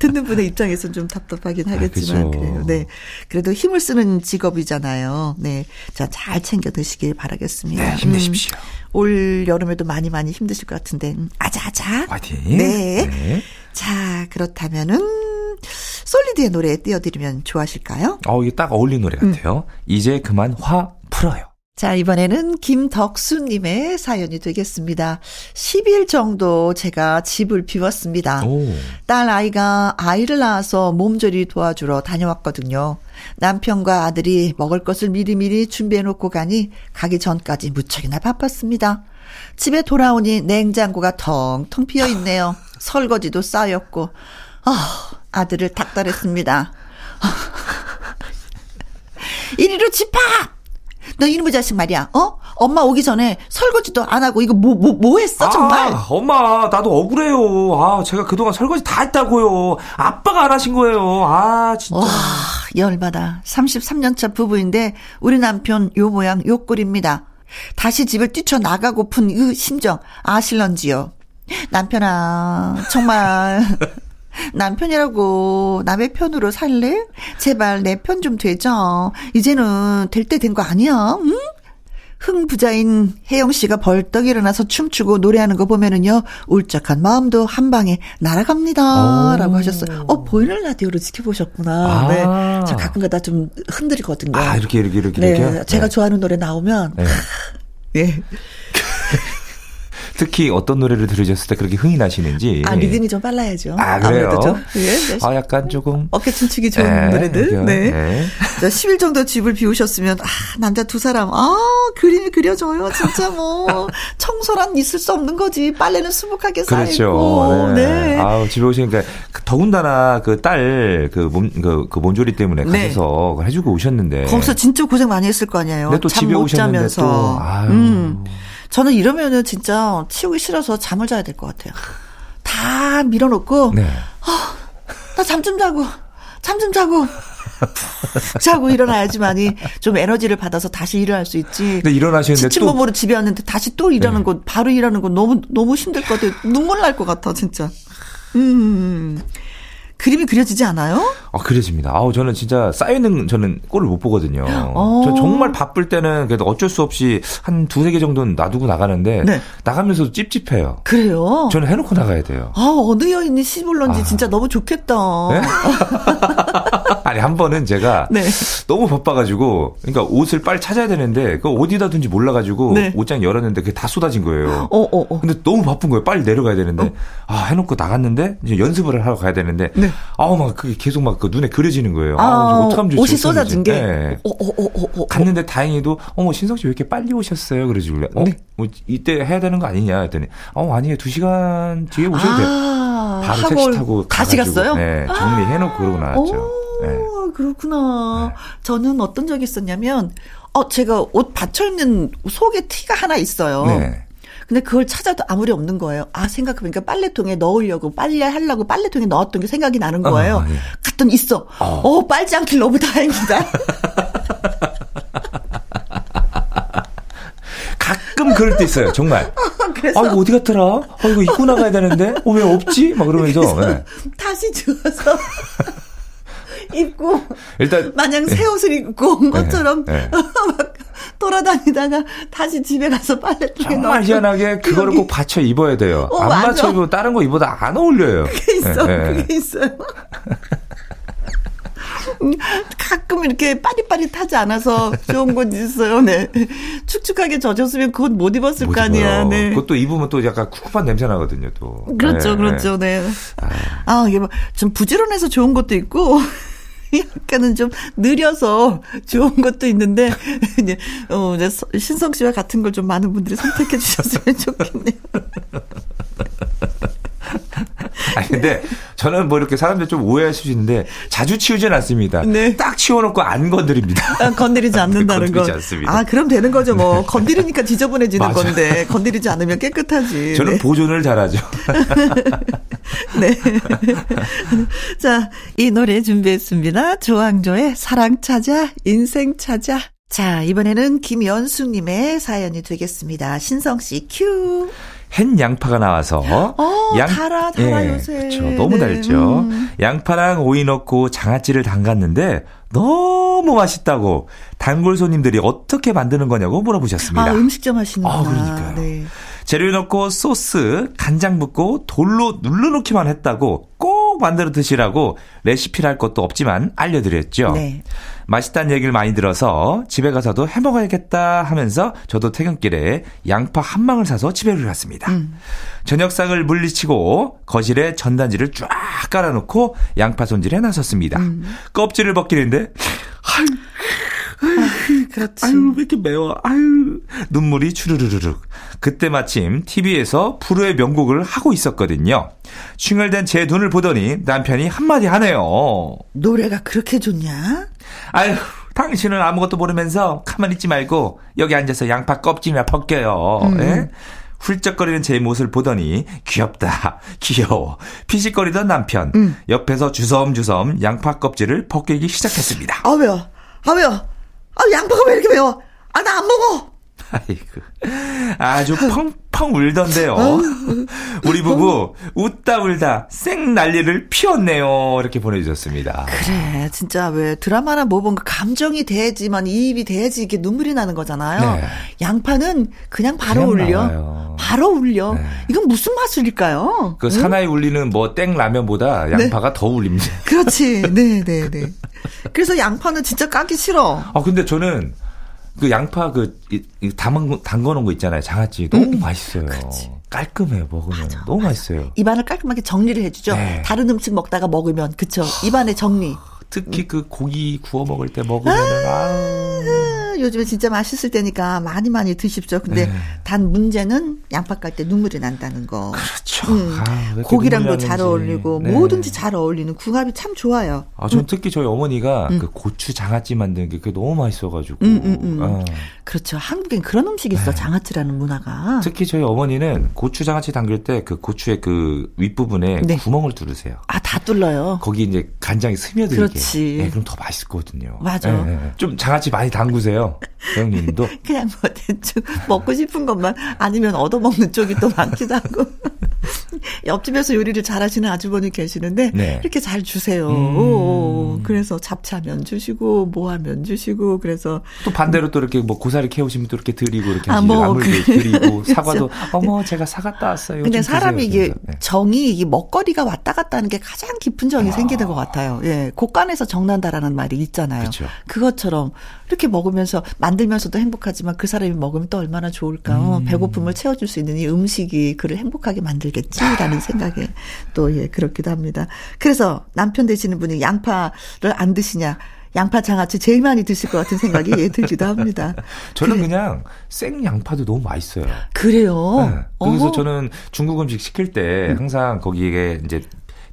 듣는 분의 입장에서는 좀 답답하긴 아, 하겠지만. 아, 그래요. 네. 그래도 힘을 쓰는 직업이잖아요. 네. 자, 잘 챙겨 드시길 바라겠습니다. 네, 힘내십시오. 음, 올 여름에도 많이 많이 힘드실 것 같은데. 음, 아자아자. 화이팅. 네. 네. 자, 그렇다면은 솔리드의 노래 띄워드리면 좋아하실까요? 어, 이게 딱 어울리는 노래 같아요. 음. 이제 그만 화 풀어요. 자, 이번에는 김덕수님의 사연이 되겠습니다. 10일 정도 제가 집을 비웠습니다. 오. 딸 아이가 아이를 낳아서 몸조리 도와주러 다녀왔거든요. 남편과 아들이 먹을 것을 미리미리 준비해놓고 가니 가기 전까지 무척이나 바빴습니다. 집에 돌아오니 냉장고가 텅텅 비어 있네요. 설거지도 쌓였고, 아, 아들을 닥달했습니다. 이리로 집합! 너 이놈의 자식 말이야, 어? 엄마 오기 전에 설거지도 안 하고 이거 뭐, 뭐, 뭐 했어, 정말? 아, 엄마, 나도 억울해요. 아, 제가 그동안 설거지 다 했다고요. 아빠가 안 하신 거예요. 아, 진짜. 와, 열받아. 33년차 부부인데 우리 남편 요 모양 요 꼴입니다. 다시 집을 뛰쳐나가고픈 그 심정 아실런지요. 남편아, 정말. 남편이라고 남의 편으로 살래? 제발 내 편 좀 되죠. 이제는 될 때 된 거 아니야? 응? 흥 부자인 혜영 씨가 벌떡 일어나서 춤추고 노래하는 거 보면은요, 울적한 마음도 한 방에 날아갑니다. 오. 라고 하셨어요. 어, 보이는 라디오로 지켜보셨구나. 아. 네. 저 가끔 가다 좀 흔들리거든요. 아, 이렇게, 이렇게, 이렇게. 네. 이렇게? 제가 네. 좋아하는 노래 나오면, 네. 네. 특히 어떤 노래를 들으셨을 때 그렇게 흥이 나시는지. 아, 리듬이 좀 빨라야죠. 아, 그래요? 좀. 예, 네. 아, 약간 조금. 어깨 춤추기 좋은 네, 노래들. 네. 네. 자, 10일 정도 집을 비우셨으면, 아, 남자 두 사람, 아, 그림이 그려져요. 진짜 뭐, 청소란 있을 수 없는 거지. 빨래는 수북하게 쌓이고. 그렇죠. 네. 네. 아우, 집에 오시니까, 그 더군다나 그 딸, 그 몸, 그, 그 몸조리 때문에 네. 가셔서 해주고 오셨는데. 거기서 진짜 고생 많이 했을 거 아니에요. 네, 또 집에 오셨는데 자면서. 또, 아유. 음. 저는 이러면은 진짜 치우기 싫어서 잠을 자야 될 것 같아요. 다 밀어놓고, 네. 아, 나잠 좀 자고, 잠 좀 자고, 푹 자고 일어나야지만이 좀 에너지를 받아서 다시 일을 할 수 있지. 근데 일어나시는데 지친 몸으로 집에 왔는데 다시 또 일하는 네. 거, 바로 일하는 거 너무, 너무 힘들 것 같아요. 눈물 날 것 같아, 진짜. 음. 그림이 그려지지 않아요? 아, 그려집니다. 아우, 저는 진짜 쌓이는 저는 꼴을 못 보거든요. 어. 저 정말 바쁠 때는 그래도 어쩔 수 없이 한 두세 개 정도는 놔두고 나가는데 네. 나가면서도 찝찝해요. 그래요? 저는 해놓고 나가야 돼요. 아, 어느 여인이 시불런지 아. 진짜 너무 좋겠다. 네? 아니, 한 번은 제가 네. 너무 바빠가지고 그러니까 옷을 빨리 찾아야 되는데 그 어디다 둔지 몰라가지고 네. 옷장 열었는데 그게 다 쏟아진 거예요. 어, 어, 어. 근데 너무 바쁜 거예요. 빨리 내려가야 되는데 어. 아, 해놓고 나갔는데 이제 연습을 하러 가야 되는데 네. 아우 막 그게 계속 막 그 눈에 그려지는 거예요. 아, 어떡하면 좋지? 옷이 쏟아진 게. 네. 어, 어, 어, 어, 어, 갔는데 다행히도 어머 신성 씨 왜 이렇게 빨리 오셨어요? 그러지길래 어, 네. 뭐 이때 해야 되는 거 아니냐 했더니 어 아니에요 두 시간 뒤에 오셔도 아, 돼요. 바로 택시 타고 다시 갔어요? 네 정리해 놓고 아, 그러고 나왔죠. 네. 그렇구나. 네. 저는 어떤 적이 있었냐면, 어, 제가 옷 받쳐 입는 속에 티가 하나 있어요. 네. 근데 그걸 찾아도 아무리 없는 거예요. 아, 생각해보니까 빨래통에 넣으려고, 빨래 하려고 빨래통에 넣었던 게 생각이 나는 거예요. 어, 예. 갔더니 있어. 어. 어, 빨지 않길 너무 다행이다. 가끔 그럴 때 있어요, 정말. 그래서 아, 이거 어디 갔더라? 아, 이거 입고 나가야 되는데? 어, 왜 없지? 막 그러면서. 네. 다시 주워서. 입고 일단 마냥 새 옷을 입고 온 네. 것처럼 네, 네. 막 돌아다니다가 다시 집에 가서 빨래통에 정말 희한하게 그거를 꼭 받쳐 입어야 돼요. 어, 안 맞아. 받쳐 입으면 다른 거 입어도 안 어울려요. 그게 있어. 네, 네. 그게 있어요. 가끔 이렇게 빠릿빠릿하지 않아서 좋은 곳 있어요. 네. 축축하게 젖었으면 그건 못 입었을 거 아니야. 네. 그것도 입으면 또 약간 쿡쿡한 냄새 나거든요, 또. 그렇죠, 네. 그렇죠. 네. 아, 아 이게 뭐좀 부지런해서 좋은 것도 있고 약간은 좀 느려서 좋은 것도 있는데 이제 어 이제 신성 씨와 같은 걸 좀 많은 분들이 선택해 주셨으면 좋겠네요. 아니 근데 저는 뭐 이렇게 사람들 좀 오해하실 수 있는데 자주 치우진 않습니다. 네. 딱 치워놓고 안 건드립니다. 아, 건드리지 않는다는 거. 않습니다. 아 그럼 되는 거죠 뭐 건드리니까 지저분해지는 건데 건드리지 않으면 깨끗하지. 저는 네. 보존을 잘하죠. 네. 자, 이 노래 준비했습니다. 조항조의 사랑 찾아, 인생 찾아. 자, 이번에는 김연숙님의 사연이 되겠습니다. 신성 씨 큐. 햇 양파가 나와서 어, 양 달아 달아 예, 요새 그렇죠. 너무 네. 달죠. 음. 양파랑 오이 넣고 장아찌를 담갔는데 너무 맛있다고 단골 손님들이 어떻게 만드는 거냐고 물어보셨습니다. 아, 음식점 하시는구나. 아, 그러니까요. 네. 재료 넣고 소스, 간장 붓고 돌로 눌러놓기만 했다고 꼭 만들어 드시라고 레시피를 할 것도 없지만 알려드렸죠. 네. 맛있다는 얘기를 많이 들어서 집에 가서도 해 먹어야겠다 하면서 저도 퇴근길에 양파 한 망을 사서 집에 갔습니다. 음. 저녁상을 물리치고 거실에 전단지를 쫙 깔아놓고 양파 손질에 나섰습니다. 음. 껍질을 벗기는데 아유, 아유, 그렇지. 아유, 왜 이렇게 매워? 아유, 눈물이 주르르르륵. 그때 마침 TV에서 프로의 명곡을 하고 있었거든요. 충혈된 제 눈을 보더니 남편이 한마디 하네요. 노래가 그렇게 좋냐? 아유, 당신은 아무것도 모르면서 가만히 있지 말고 여기 앉아서 양파 껍질이나 벗겨요. 음. 예? 훌쩍거리는 제 모습을 보더니 귀엽다, 귀여워, 피식거리던 남편 음. 옆에서 주섬주섬 양파 껍질을 벗기기 시작했습니다. 아 왜요? 아 왜요? 아 양파가 왜 이렇게 매워? 아 나 안 먹어. 아이고. 아주 펑펑 울던데요. 어? 우리 부부 웃다 울다 생 난리를 피웠네요. 이렇게 보내주셨습니다. 그래. 진짜 왜 드라마나 뭐 뭔가 감정이 돼야지만 이입이 돼야지 이게 눈물이 나는 거잖아요. 네. 양파는 그냥 바로 그냥 울려. 나와요. 바로 울려. 네. 이건 무슨 마술일까요? 그 응? 사나이 울리는 뭐 땡 라면보다 양파가 네. 더 울립니다. 그렇지. 네, 네, 네. 그래서 양파는 진짜 까기 싫어. 아, 근데 저는 그 양파 그 담은 담궈 놓은 거 있잖아요. 장아찌 너무 음, 맛있어요. 그치. 깔끔해요. 먹으면 맞아, 너무 맞아. 맛있어요. 입안을 깔끔하게 정리를 해주죠. 네. 다른 음식 먹다가 먹으면 그쵸. 입안에 정리. 특히 음. 그 고기 구워 먹을 때 먹으면은 아, 아 요즘에 진짜 맛있을 때니까 많이 많이 드십시오. 근데 네. 단 문제는 양파 깔 때 눈물이 난다는 거. 그렇죠. 음. 아, 고기랑도 잘 어울리고 네. 뭐든지 잘 어울리는 궁합이 참 좋아요. 아, 전 음. 특히 저희 어머니가 음. 그 고추 장아찌 만드는 게 그게 너무 맛있어가지고. 음, 음, 음. 아. 그렇죠. 한국엔 그런 음식이 있어. 네. 장아찌라는 문화가. 특히 저희 어머니는 고추 장아찌 담글 때그 고추의 그 윗부분에 네. 구멍을 뚫으세요. 아, 다 뚫려요. 거기 이제 간장이 스며들게. 그렇지. 네, 그럼 더 맛있거든요. 맞아. 네, 네. 좀 장아찌 많이 담그세요. 형님도. 그냥 뭐 대충 먹고 싶은 것만 아니면 얻어먹는 쪽이 또 많기도 하고. 옆집에서 요리를 잘하시는 아주머니 계시는데 네. 이렇게 잘 주세요. 음. 그래서 잡채하면 주시고 뭐하면 주시고 그래서 또 반대로 또 이렇게 뭐 고사리 캐오시면 또 이렇게 드리고 이렇게 아, 뭐, 나물도 그, 드리고 사과도 어머 제가 사과 따왔어요. 근데 사람이 이게 네. 정이 이 먹거리가 왔다 갔다 하는 게 가장 깊은 정이 아. 생기는 것 같아요. 예, 곳간에서 정난다라는 말이 있잖아요. 그렇죠. 그것처럼 이렇게 먹으면서 만들면서도 행복하지만 그 사람이 먹으면 또 얼마나 좋을까. 음. 배고픔을 채워줄 수 있는 이 음식이 그를 행복하게 만들겠지라는 생각에 또 예, 그렇기도 합니다. 그래서 남편 되시는 분이 양파를 안 드시냐. 양파 장아찌 제일 많이 드실 것 같은 생각이 예, 들기도 합니다. 저는 그래. 그냥 생 양파도 너무 맛있어요. 그래요? 네. 그래서 저는 중국 음식 시킬 때 항상 거기에 이제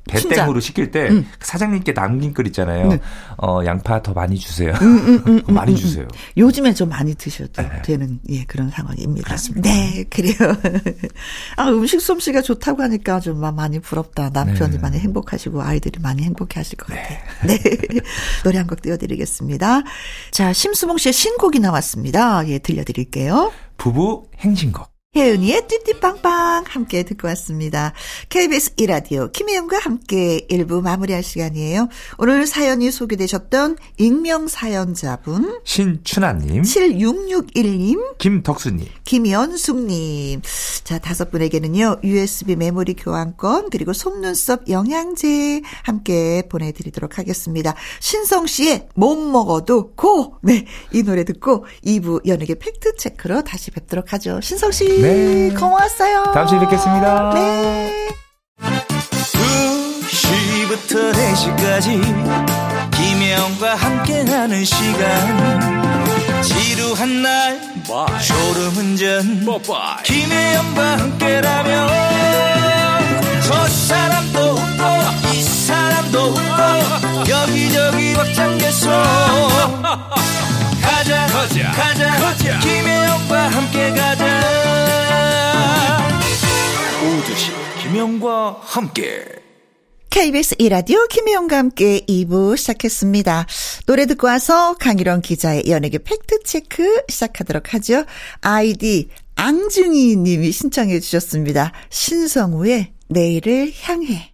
배땡으로 시킬 때 음. 사장님께 남긴 글 있잖아요. 네. 어, 양파 더 많이 주세요. 음, 음, 음, 음 많이 주세요. 요즘에 좀 많이 드셔도 네. 되는 예, 그런 상황입니다. 그렇습니다. 네, 그래요. 아, 음식 솜씨가 좋다고 하니까 좀 많이 부럽다. 남편이 네. 많이 행복하시고 아이들이 많이 행복해 하실 것 같아요. 네. 네. 노래 한 곡 띄워드리겠습니다. 자, 심수봉 씨의 신곡이 나왔습니다. 예, 들려드릴게요. 부부 행진곡. 혜은이의 띠띠빵빵 함께 듣고 왔습니다. KBS 이라디오 김혜영과 함께 1부 마무리할 시간이에요. 오늘 사연이 소개되셨던 익명 사연자분 신춘하님 7661님 김덕수님 김연숙님 자 다섯 분에게는요 USB 메모리 교환권 그리고 속눈썹 영양제 함께 보내드리도록 하겠습니다. 신성씨의 못 먹어도 고! 네, 이 노래 듣고 2부 연예계 팩트체크로 다시 뵙도록 하죠. 신성씨 네. 고마웠어요. 다음 주에 뵙겠습니다. 네. 2시부터 4시까지 김혜영과 함께하는 시간 지루한 날 졸음운전 김혜영과 함께라면 저 사람도 웃고 이 사람도 웃고 여기저기 벅장개소 가자 가자 가자, 가자. 김혜영과 함께 가자 김영과 함께 KBS 이라디오 김혜영과 함께 2부 시작했습니다. 노래 듣고 와서 강일원 기자의 연예계 팩트체크 시작하도록 하죠. 아이디 앙증이 님이 신청해 주셨습니다. 신성우의 내일을 향해.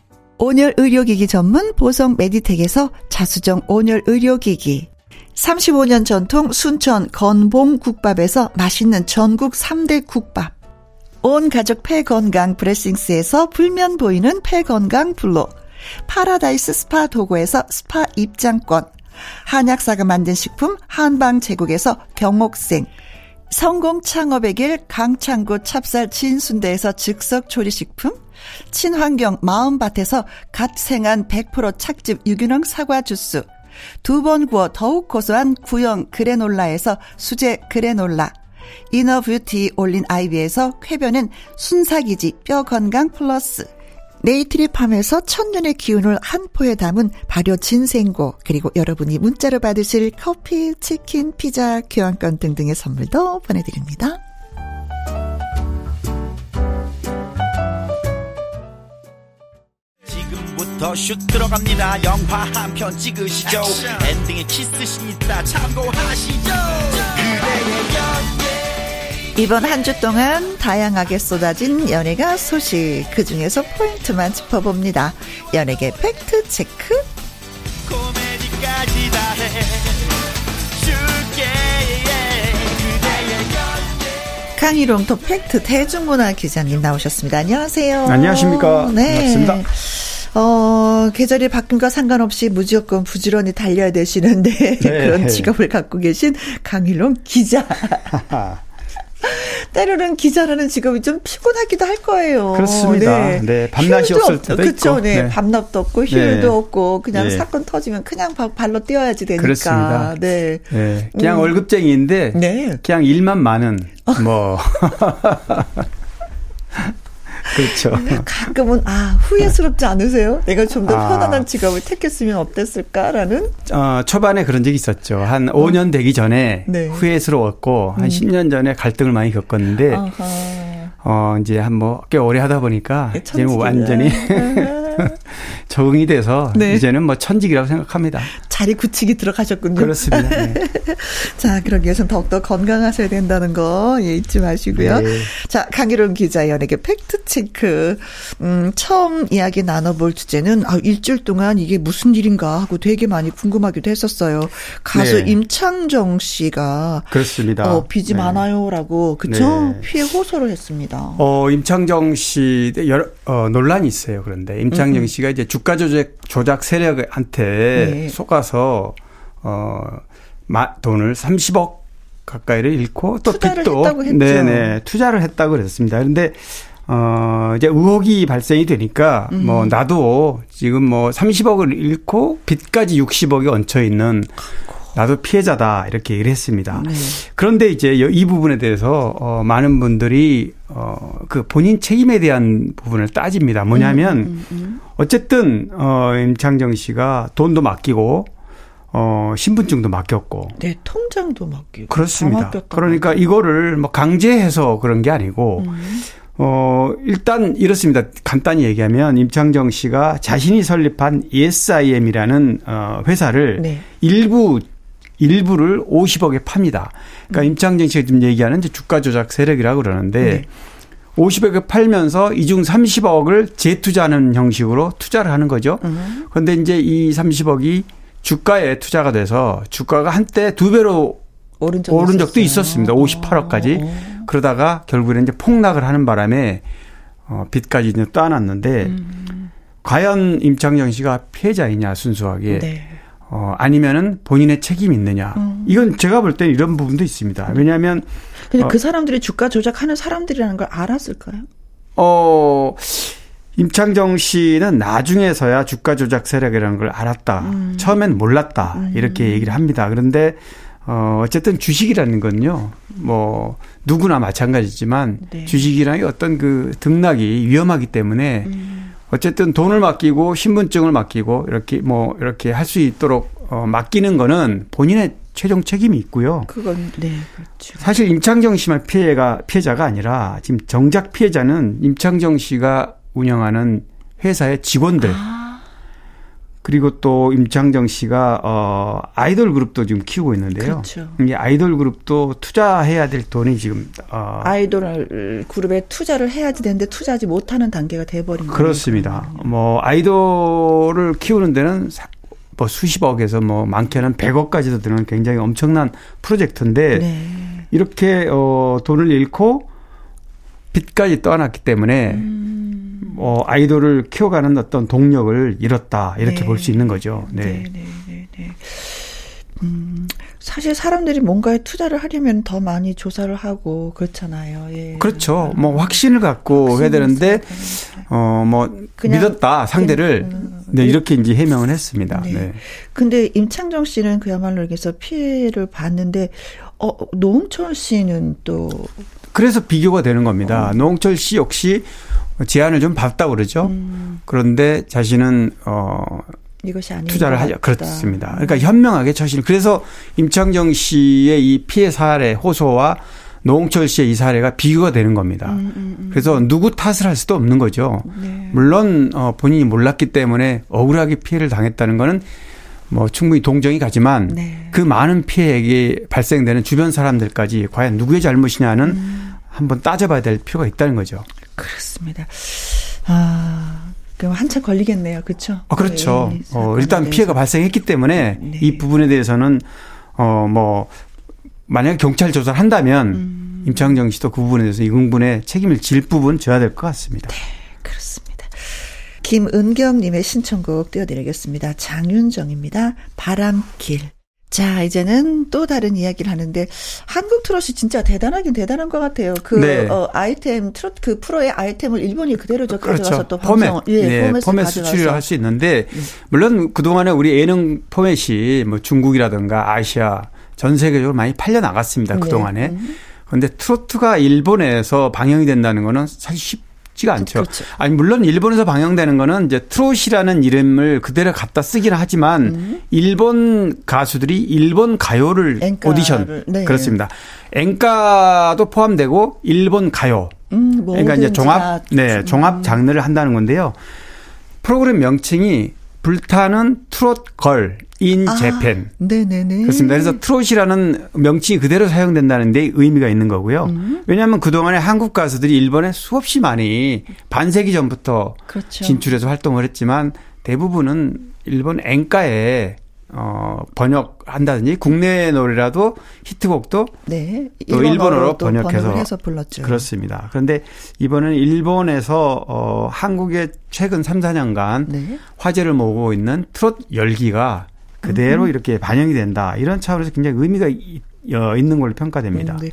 온열 의료기기 전문 보성 메디텍에서 자수정 온열 의료기기. 35년 전통 순천 건봉 국밥에서 맛있는 전국 3대 국밥. 온 가족 폐건강 브레싱스에서 불면 보이는 폐건강 블로. 파라다이스 스파 도구에서 스파 입장권. 한약사가 만든 식품 한방 제국에서 경옥생. 성공 창업의 길 강창구 찹쌀 진순대에서 즉석 조리식품 친환경 마음밭에서 갓 생한 100% 착즙 유기농 사과 주스. 두 번 구워 더욱 고소한 구형 그래놀라에서 수제 그래놀라. inner beauty 올린 아이비에서 쾌변은 순삭이지 뼈 건강 플러스. 네이트리팜에서 천년의 기운을 한 포에 담은 발효 진생고 그리고 여러분이 문자로 받으실 커피, 치킨, 피자, 교환권 등등의 선물도 보내드립니다. 더 슛 들어갑니다. 영화 한 편 찍으시죠. 엔딩에 키스신 있다 참고하시죠. 이번 한 주 동안 다양하게 쏟아진 연예가 소식. 그 중에서 포인트만 짚어봅니다. 연예계 팩트 체크. 코미디까지 다해. 강일홍 더 팩트 대중문화 기자님 나오셨습니다. 안녕하세요. 안녕하십니까. 네. 반갑습니다. 어, 계절이 바뀐과 상관없이 무조건 부지런히 달려야 되시는데 네. 그런 직업을 갖고 계신 강일롱 기자. 때로는 기자라는 직업이 좀 피곤하기도 할 거예요. 그렇습니다. 네, 네 밤낮이 없을 때도 그렇죠. 네. 네. 밤낮도 없고 휴일도 네. 없고 그냥 네. 사건 터지면 그냥 발로 뛰어야지 되니까. 그렇습니다. 네. 네. 그냥 음. 월급쟁이인데 네. 그냥 일만 많은 뭐 그렇죠. 가끔은 아 후회스럽지 않으세요? 내가 좀더 아. 편안한 직업을 택했으면 어땠을까라는? 어, 초반에 그런 적이 있었죠. 한 어. 5년 되기 전에 네. 후회스러웠고 한 음. 10년 전에 갈등을 많이 겪었는데 아하. 어 이제 한 뭐 꽤 오래 하다 보니까 네, 이제는 완전히 적응이 돼서 네. 이제는 뭐 천직이라고 생각합니다. 자리 굳히기 들어가셨군요. 그렇습니다. 네. 자, 그러기 위해서 더욱더 건강하셔야 된다는 거 예, 잊지 마시고요. 네. 자, 강희론 기자 연예계 팩트체크. 음, 처음 이야기 나눠볼 주제는 아, 일주일 동안 이게 무슨 일인가 하고 되게 많이 궁금하기도 했었어요. 가수 네. 임창정 씨가 그렇습니다. 어, 빚이 네. 많아요라고 그쵸? 네. 피해 호소를 했습니다. 어, 임창정 씨 여러 어, 논란이 있어요. 그런데 임창 정 음. 씨가 이제 주가 조작 조작 세력한테 네. 속아서 어 마, 돈을 30억 가까이를 잃고 또 빚도 네네 투자를 했다고 그랬습니다. 그런데 어 이제 의혹이 발생이 되니까 음. 뭐 나도 지금 뭐 30억을 잃고 빚까지 60억이 얹혀 있는 나도 피해자다 이렇게 얘기를 했습니다. 네. 그런데 이제 이 부분에 대해서 어 많은 분들이 어그 본인 책임에 대한 부분을 따집니다. 뭐냐면 음, 음, 음. 어쨌든 어 임창정 씨가 돈도 맡기고 어 신분증도 맡겼고 네, 통장도 맡기고 그렇습니다. 그러니까 이거를 뭐 강제해서 그런 게 아니고 음. 어, 일단 이렇습니다. 간단히 얘기하면 임창정 씨가 자신이 설립한 ESIM이라는 어, 회사를 네. 일부 일부를 50억에 팝니다. 그러니까 음. 임창정 씨가 지금 얘기하는 이제 주가 조작 세력이라고 그러는데 네. 50억에 팔면서 이중 30억을 재투자하는 형식으로 투자를 하는 거죠. 음. 그런데 이제 이 30억이 주가에 투자가 돼서 주가가 한때 두 배로 오른, 적 오른 적도 있었습니다. 58억까지. 오. 그러다가 결국에는 이제 폭락을 하는 바람에 어, 빚까지 이제 떠안았는데 음. 과연 임창정 씨가 피해자이냐 순수하게 네. 어, 아니면은 본인의 책임이 있느냐. 음. 이건 제가 볼 때는 이런 부분도 있습니다. 왜냐하면. 근데 어, 그 사람들이 주가 조작하는 사람들이라는 걸 알았을까요? 어, 임창정 씨는 나중에서야 주가 조작 세력이라는 걸 알았다. 음. 처음엔 몰랐다. 음. 이렇게 얘기를 합니다. 그런데 어, 어쨌든 주식이라는 건요, 뭐, 누구나 마찬가지지만 네. 주식이라는 어떤 그 등락이 위험하기 때문에 음. 어쨌든 돈을 맡기고 신분증을 맡기고 이렇게 뭐 이렇게 할 수 있도록 어 맡기는 거는 본인의 최종 책임이 있고요. 그건 네, 그렇죠. 사실 임창정 씨만 피해가 피해자가 아니라 지금 정작 피해자는 임창정 씨가 운영하는 회사의 직원들 아. 그리고 또 임창정 씨가 어 아이돌 그룹도 지금 키우고 있는데요. 그렇죠. 이 아이돌 그룹도 투자해야 될 돈이 지금 어 아이돌 그룹에 투자를 해야지 되는데 투자하지 못하는 단계가 돼 버린 거예요. 그렇습니다. 뭐 아이돌을 키우는 데는 뭐 수십억에서 뭐 많게는 백억까지도 드는 굉장히 엄청난 프로젝트인데 네. 이렇게 어 돈을 잃고 빚까지 떠안았기 때문에 음. 어, 아이돌을 키워가는 어떤 동력을 잃었다 이렇게 네. 볼수 있는 거죠. 네. 네, 네, 네. 네. 음, 사실 사람들이 뭔가에 투자를 하려면 더 많이 조사를 하고 그렇잖아요. 예. 그렇죠. 뭐 확신을 갖고 해야 되는데 어뭐 믿었다 상대를 음, 네 이렇게 이제 해명을 했습니다. 네. 네. 근데 임창정 씨는 그야말로 여기서 피해를 봤는데 어 노홍철 씨는 또 그래서 비교가 되는 겁니다. 어. 노홍철 씨 역시 제안을 좀 받았다고 그러죠. 음. 그런데 자신은 어 이것이 아닌 투자를 하죠. 그렇습니다. 그러니까 현명하게 처신. 그래서 임창정 씨의 이 피해 사례 호소와 노홍철 씨의 이 사례가 비교가 되는 겁니다. 음, 음, 음. 그래서 누구 탓을 할 수도 없는 거죠. 네. 물론 어 본인이 몰랐기 때문에 억울하게 피해를 당했다는 거는 뭐 충분히 동정이 가지만 네. 그 많은 피해액이 발생되는 주변 사람들까지 과연 누구의 잘못이냐는 음. 한번 따져봐야 될 필요가 있다는 거죠. 그렇습니다. 아, 그럼 한참 걸리겠네요. 그렇죠? 어, 그렇죠. 네, 어, 일단 피해가 발생했기 때문에 네. 이 부분에 대해서는 어, 뭐 만약에 경찰 조사를 한다면 음. 임창정 씨도 그 부분에 대해서 이공분의 책임을 질 부분 져야 될 것 같습니다. 네, 그렇습니다. 김은경님의 신청곡 띄워드리겠습니다. 장윤정입니다. 바람길. 자, 이제는 또 다른 이야기를 하는데 한국 트롯이 진짜 대단하긴 대단한 것 같아요. 그 네. 어, 아이템 트롯 그 프로의 아이템을 일본이 그대로 저 그렇죠. 가져가서 또 방송 포맷. 예, 네, 포맷 수출을 할 수 있는데 네. 물론 그동안에 우리 예능 포맷이 뭐 중국이라든가 아시아 전 세계적으로 많이 팔려 나갔습니다. 그동안에. 네. 그런데 트로트가 일본에서 방영이 된다는 거는 사실 쉽 쉽지가 않죠. 그렇죠. 아니 물론 일본에서 방영되는 거는 이제 트롯이라는 이름을 그대로 갖다 쓰기는 하지만 음. 일본 가수들이 일본 가요를 엔카를, 오디션 네. 그렇습니다. 엔카도 포함되고 일본 가요. 음, 그러니까 이제 종합 네 종합 장르를 한다는 건데요. 프로그램 명칭이 불타는 트롯 걸 인 아, 재팬. 네네네. 그렇습니다. 그래서 트롯이라는 명칭이 그대로 사용된다는 데 의미가 있는 거고요. 음. 왜냐하면 그동안에 한국 가수들이 일본에 수없이 많이 반세기 전부터 그렇죠. 진출해서 활동을 했지만 대부분은 일본 앵가에 어, 번역한다든지 국내 노래라도 히트곡도 네, 또 일본어로 번역해서 해서 불렀죠. 그렇습니다. 그런데 이번에는 일본에서 어, 한국의 최근 3, 4년간 네. 화제를 모으고 있는 트롯 열기가 그대로 음. 이렇게 반영이 된다. 이런 차원에서 굉장히 의미가 어, 있는 걸로 평가됩니다. 네.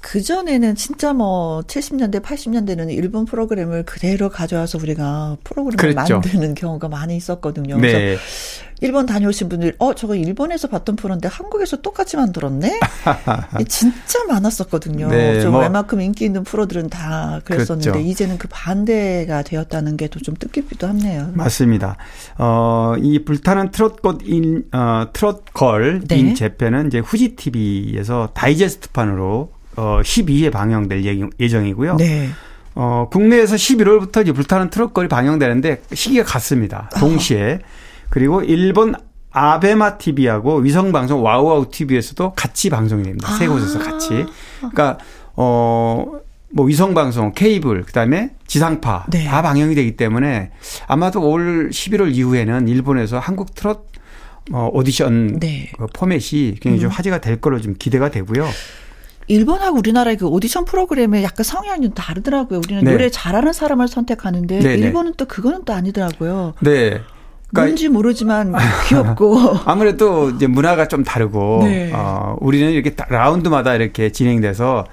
그 전에는 진짜 뭐 70년대, 80년대는 일본 프로그램을 그대로 가져와서 우리가 프로그램을 그랬죠. 만드는 경우가 많이 있었거든요. 네. 그래서 일본 다녀오신 분들, 어, 저거 일본에서 봤던 프로인데 한국에서 똑같이 만들었네? 진짜 많았었거든요. 네, 좀 뭐, 웬만큼 인기 있는 프로들은 다 그랬었는데, 그렇죠. 이제는 그 반대가 되었다는 게더 좀 뜻깊기도 합네요. 맞습니다. 어, 이 불타는 트롯걸 인, 어, 트롯걸 네. 인 재팬은 이제 후지TV에서 다이제스트판으로 어, 12회 방영될 예정이고요. 네. 어, 국내에서 11월부터 이제 불타는 트롯걸이 방영되는데 시기가 같습니다. 동시에. 어. 그리고 일본 아베마 TV하고 위성 방송 와우와우 TV에서도 같이 방송이 됩니다. 아. 세 곳에서 같이. 그러니까 어 뭐 위성 방송, 케이블, 그다음에 지상파 네. 다 방영이 되기 때문에 아마도 올 11월 이후에는 일본에서 한국 트롯 어, 오디션 네. 그 포맷이 굉장히 음. 좀 화제가 될 거로 좀 기대가 되고요. 일본하고 우리나라의 그 오디션 프로그램에 약간 성향이 좀 다르더라고요. 우리는 네. 노래 잘하는 사람을 선택하는데 네네. 네. 일본은 또 그거는 또 아니더라고요. 네. 그러니까 뭔지 모르지만 귀엽고 아무래도 이제 문화가 좀 다르고 네. 어 우리는 이렇게 라운드마다 이렇게 진행돼서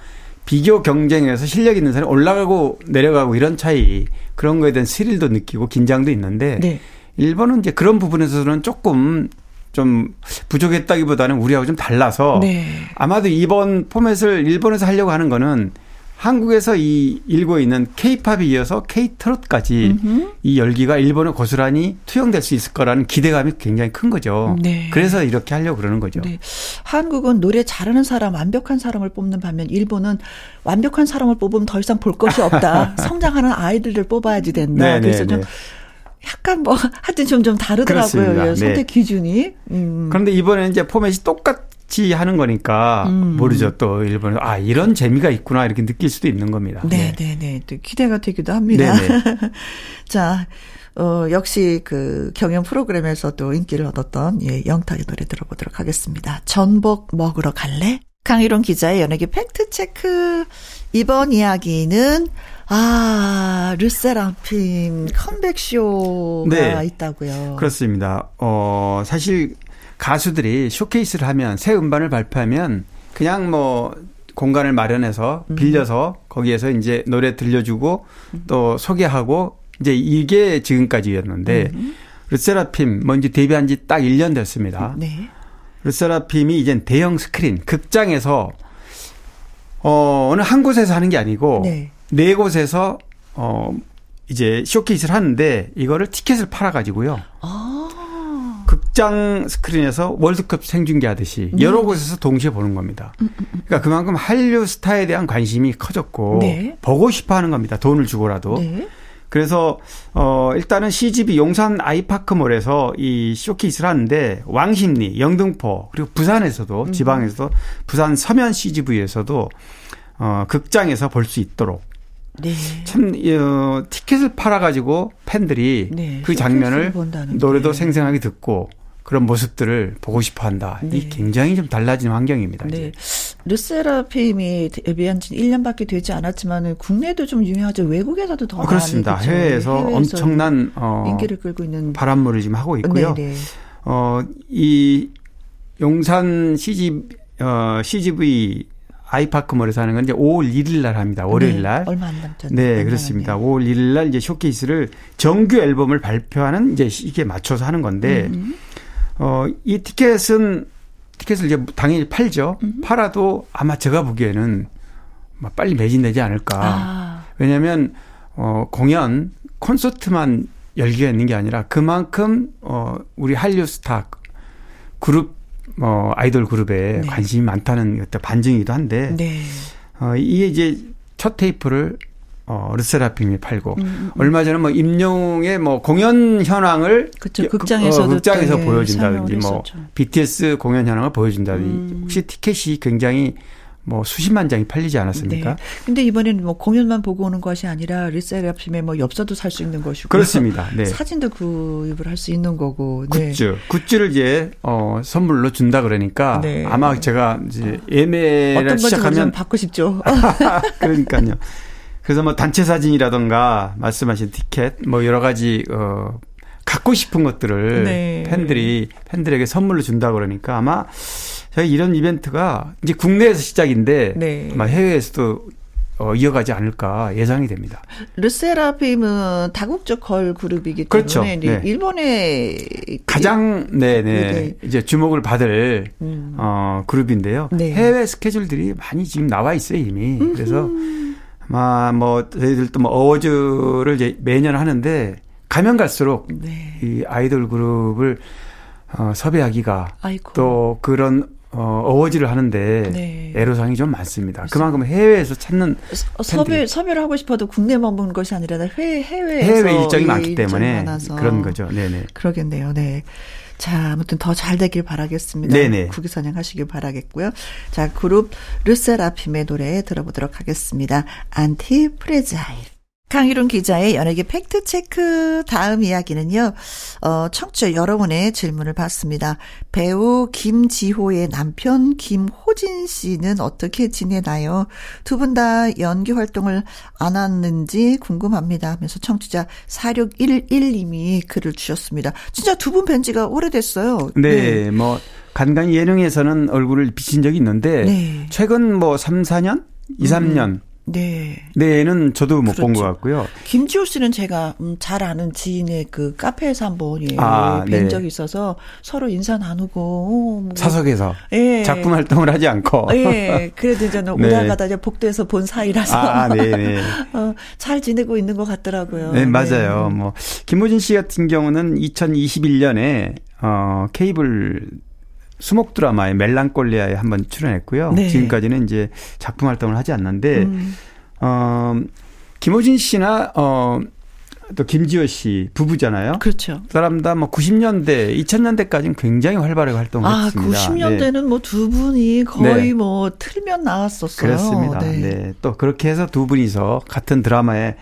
비교 경쟁에서 실력 있는 사람이 올라가고 내려가고 이런 차이 그런 거에 대한 스릴도 느끼고 긴장도 있는데 네. 일본은 이제 그런 부분에서는 조금 좀 부족했다기보다는 우리하고 좀 달라서 네. 아마도 이번 포맷을 일본에서 하려고 하는 거는 한국에서 이 일고 있는 케이팝에 이어서 케이트롯까지 이 열기가 일본에 고스란히 투영될 수 있을 거라는 기대감이 굉장히 큰 거죠. 네. 그래서 이렇게 하려고 그러는 거죠. 네. 한국은 노래 잘하는 사람, 완벽한 사람을 뽑는 반면 일본은 완벽한 사람을 뽑으면 더 이상 볼 것이 없다. 성장하는 아이들을 뽑아야지 된다. 네, 네 그래서 좀 네. 약간 뭐 하여튼 좀 좀 다르더라고요. 예, 선택 기준이. 음. 그런데 이번에 이제 포맷이 똑같 같이 하는 거니까 음. 모르죠. 또 일본은 아 이런 재미가 있구나 이렇게 느낄 수도 있는 겁니다. 네, 네, 네. 또 기대가 되기도 합니다. 자, 어 역시 그 경연 프로그램에서도 인기를 얻었던 예, 영탁의 노래 들어보도록 하겠습니다. 전복 먹으러 갈래? 강일홍 기자의 연예계 팩트 체크. 이번 이야기는 아, 르세라핌 컴백쇼가 네, 있다고요. 그렇습니다. 어, 사실 가수들이 쇼케이스를 하면 새 음반을 발표하면 그냥 뭐 공간을 마련해서 음. 빌려서 거기에서 이제 노래 들려주고 또 소개하고 이제 이게 지금까지였는데 음. 르세라핌 먼저 데뷔한 지 딱 1년 됐습니다. 네. 르세라핌이 이제 대형 스크린 극장에서 어 어느 한 곳에서 하는 게 아니고 네, 네 곳에서 어 이제 쇼케이스를 하는데 이거를 티켓을 팔아 가지고요. 아. 극장 스크린에서 월드컵 생중계 하듯이 네. 여러 곳에서 동시에 보는 겁니다. 음, 음, 음. 그러니까 그만큼 한류 스타에 대한 관심이 커졌고 네. 보고 싶어 하는 겁니다. 돈을 주고라도. 네. 그래서 어 일단은 CGV 용산 아이파크몰에서 이 쇼케이스를 하는데 왕십리, 영등포 그리고 부산에서도 지방에서도 부산 서면 CGV에서도 어 극장에서 볼 수 있도록 네. 참 어, 티켓을 팔아 가지고 팬들이 네. 그 장면을 노래도 생생하게 듣고 그런 모습들을 보고 싶어 한다. 네. 이 굉장히 좀 달라진 환경입니다. 네. 르세라핌이 데뷔한 지 1년밖에 되지 않았지만 국내도 좀 유명하죠. 외국에서도 더 어, 그렇습니다. 많이, 해외에서, 해외에서 엄청난 어, 인기를 끌고 있는 바람물을 지금 하고 있고요. 네네. 네. 어, 이 용산 CG 어, CGV 아이파크몰에서 하는 건 이제 5월 1일 날 합니다. 월요일 네, 날. 네, 얼마 안 남죠. 네, 그렇습니다. 5월 1일 날 이제 쇼케이스를 정규 앨범을 발표하는 이제 이게 맞춰서 하는 건데 음. 어, 이 티켓은 티켓을 이제 당연히 팔죠. 음. 팔아도 아마 제가 보기에는 빨리 매진되지 않을까. 아. 왜냐하면 어, 공연, 콘서트만 열기가 있는 게 아니라 그만큼 어, 우리 한류 스타 그룹 어, 아이돌 그룹에 네. 관심이 많다는 반증이기도 한데 네. 어, 이게 이제 첫 테이프를 어, 르세라핌이 팔고 음, 음, 음. 얼마 전에 뭐 임영웅의 뭐 공연 현황을 그쵸, 극장에서 어, 극장에서 보여준다든지 뭐 BTS 공연 현황을 보여준다든지 음. 혹시 티켓이 굉장히 뭐 수십만 장이 팔리지 않았습니까? 네. 근데 이번에는 뭐 공연만 보고 오는 것이 아니라 리셀랍심에 뭐 엽서도 살 수 있는 것이고 그렇습니다. 네. 사진도 구입을 할 수 있는 거고. 네. 굿즈, 굿즈를 이제 어 선물로 준다 그러니까 네. 아마 제가 이제 예매를 시작하면 받고 싶죠. 그러니까요. 그래서 뭐 단체 사진이라던가 말씀하신 티켓 뭐 여러 가지 어 갖고 싶은 것들을 네. 팬들이 팬들에게 선물로 준다 그러니까 아마 저희 이런 이벤트가 이제 국내에서 시작인데 네. 아마 해외에서도 어, 이어가지 않을까 예상이 됩니다. 르세라핌은 다국적 걸 그룹이기 때문에 그렇죠. 네. 일본의 가장 네네 네. 네. 이제 주목을 받을 음. 어, 그룹인데요. 네. 해외 스케줄들이 많이 지금 나와 있어요 이미. 음흠. 그래서 아마 뭐 저희들도 뭐 어워즈를 이제 매년 하는데 가면 갈수록 네. 이 아이돌 그룹을 어, 섭외하기가 아이고. 또 그런 어, 어워지를 하는데 네. 애로사항이 좀 많습니다. 그만큼 해외에서 찾는 어, 섭외 섭외를 하고 싶어도 국내 머무는 것이 아니라 해외 해외에서 해외 일정이 많기 때문에 많아서. 그런 거죠. 네네. 그러겠네요. 네. 자, 아무튼 더 잘 되길 바라겠습니다. 네네. 국위선양 하시길 바라겠고요. 자, 그룹 르세라핌의 노래 들어보도록 하겠습니다. ANTIFRAGILE. 강일홍 기자의 연예계 팩트체크 다음 이야기는요, 어, 청취자 여러분의 질문을 받습니다. 배우 김지호의 남편 김호진 씨는 어떻게 지내나요? 두 분 다 연기 활동을 안 하는지 궁금합니다 하면서 청취자 4611님이 글을 주셨습니다. 진짜 두 분 뵌 지가 오래됐어요. 네, 네. 뭐, 간간히 예능에서는 얼굴을 비친 적이 있는데, 네. 최근 뭐 3, 4년? 2, 3년? 음. 네. 네는 저도 못 본것 그렇죠. 같고요. 김지호 씨는 제가 음, 잘 아는 지인의 그 카페에서 한번 예, 아, 뵌 네. 적이 있어서 서로 인사 나누고 어, 뭐. 사석에서 예. 작품 활동을 하지 않고. 예. 그래도 이제 네. 오다 가다 이제 복도에서 본 사이라서 아, 네, 네. 어, 잘 지내고 있는 것 같더라고요. 네, 맞아요. 네. 뭐 김호진 씨 같은 경우는 2021년에 어 케이블 수목 드라마의 멜랑콜리아에 한번 출연했고요. 네. 지금까지는 이제 작품 활동을 하지 않는데 음. 어 김호진 씨나 어 또 김지호 씨 부부잖아요. 그렇죠. 사람 다뭐 90년대, 2000년대까지는 굉장히 활발하게 활동했습니다. 아, 90년대는 네. 뭐두 분이 거의 네. 뭐 틀면 나왔었어요. 그렇습니다. 네. 네. 또 그렇게 해서 두 분이서 같은 드라마에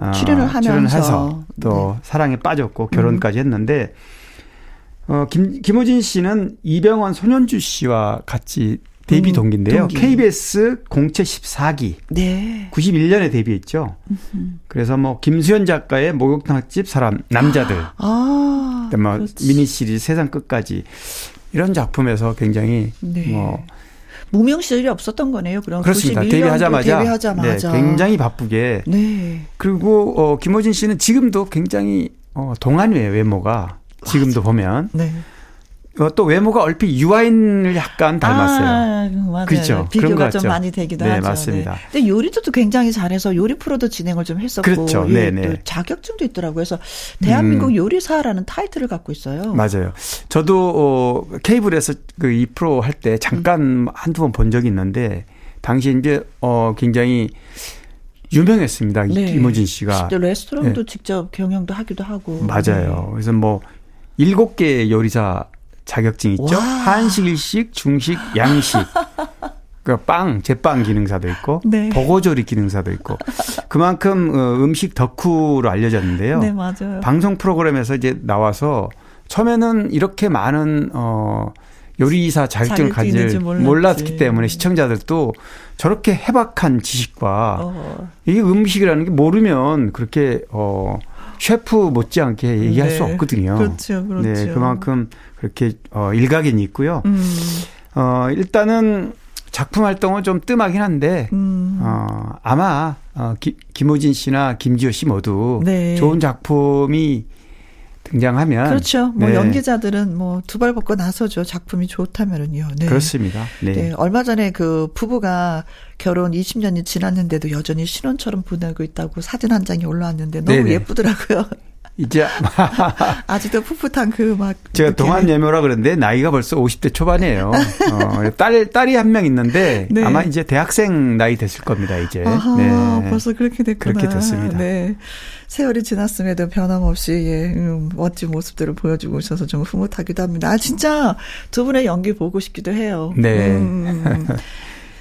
어, 출연을 하면서 출연해서 또 네. 사랑에 빠졌고 결혼까지 음. 했는데 어, 김, 김호진 씨는 이병헌 손현주 씨와 같이 데뷔 음, 동기인데요. 동기. KBS 공채 14기. 네. 91년에 데뷔했죠. 음흠. 그래서 뭐 김수현 작가의 목욕탕집 사람 남자들. 아. 뭐 그렇지. 미니 시리즈 세상 끝까지 이런 작품에서 굉장히 네. 뭐 무명 시절이 없었던 거네요. 그럼 그렇습니다. 데뷔하자마자, 데뷔하자마자. 네, 굉장히 바쁘게. 네. 그리고 어 김호진 씨는 지금도 굉장히 어 동안이에요 외모가. 지금도 보면. 네. 어, 또 외모가 얼핏 유아인을 약간 닮았어요. 아. 그렇죠. 비교가 좀 많이 되기도 네, 하죠. 맞습니다. 네. 근데 요리도 또 굉장히 잘해서 요리 프로도 진행을 좀 했었고, 그렇죠. 네, 네. 자격증도 있더라고요. 그래서 대한민국 음. 요리사라는 타이틀을 갖고 있어요. 맞아요. 저도 어, 케이블에서 그 이 프로 할 때 잠깐 음. 한두 번 본 적이 있는데 당시 이제 어 굉장히 유명했습니다. 네. 김호진 씨가. 레스토랑도 네. 직접 경영도 하기도 하고. 맞아요. 네. 그래서 뭐 일곱 개의 요리사 자격증 있죠. 와. 한식, 일식, 중식, 양식. 그 빵, 제빵 기능사도 있고, 네. 버거조리 기능사도 있고, 그만큼 어, 음식 덕후로 알려졌는데요. 네, 맞아요. 방송 프로그램에서 이제 나와서 처음에는 이렇게 많은 어 요리사 자격증을 가질 몰랐기 때문에 시청자들도 저렇게 해박한 지식과 어. 이게 음식이라는 게 모르면 그렇게 어 셰프 못지않게 얘기할 네. 수 없거든요. 그렇죠, 그렇죠. 네, 그만큼 그렇게 어, 일각이 있고요. 음. 어, 일단은 작품 활동은 좀 뜸하긴 한데 음. 어, 아마 어, 기, 김호진 씨나 김지호 씨 모두 네. 좋은 작품이 등장하면 그렇죠. 뭐 네. 연기자들은 뭐 두 발 벗고 나서죠. 작품이 좋다면은요. 네. 그렇습니다. 네. 네. 얼마 전에 그 부부가 결혼 20년이 지났는데도 여전히 신혼처럼 보내고 있다고 사진 한 장이 올라왔는데 너무 네네. 예쁘더라고요. 이제 아직도 풋풋한 그 막 제가 동안 예묘라 그러는데 나이가 벌써 50대 초반이에요. 어, 딸 딸이 한 명 있는데 네. 아마 이제 대학생 나이 됐을 겁니다 이제. 아하, 네. 벌써 그렇게 됐구나. 그렇게 됐습니다. 네. 세월이 지났음에도 변함없이 예, 음, 멋진 모습들을 보여주고 있어서 좀 흐뭇하기도 합니다. 아 진짜 두 분의 연기 보고 싶기도 해요. 네. 음.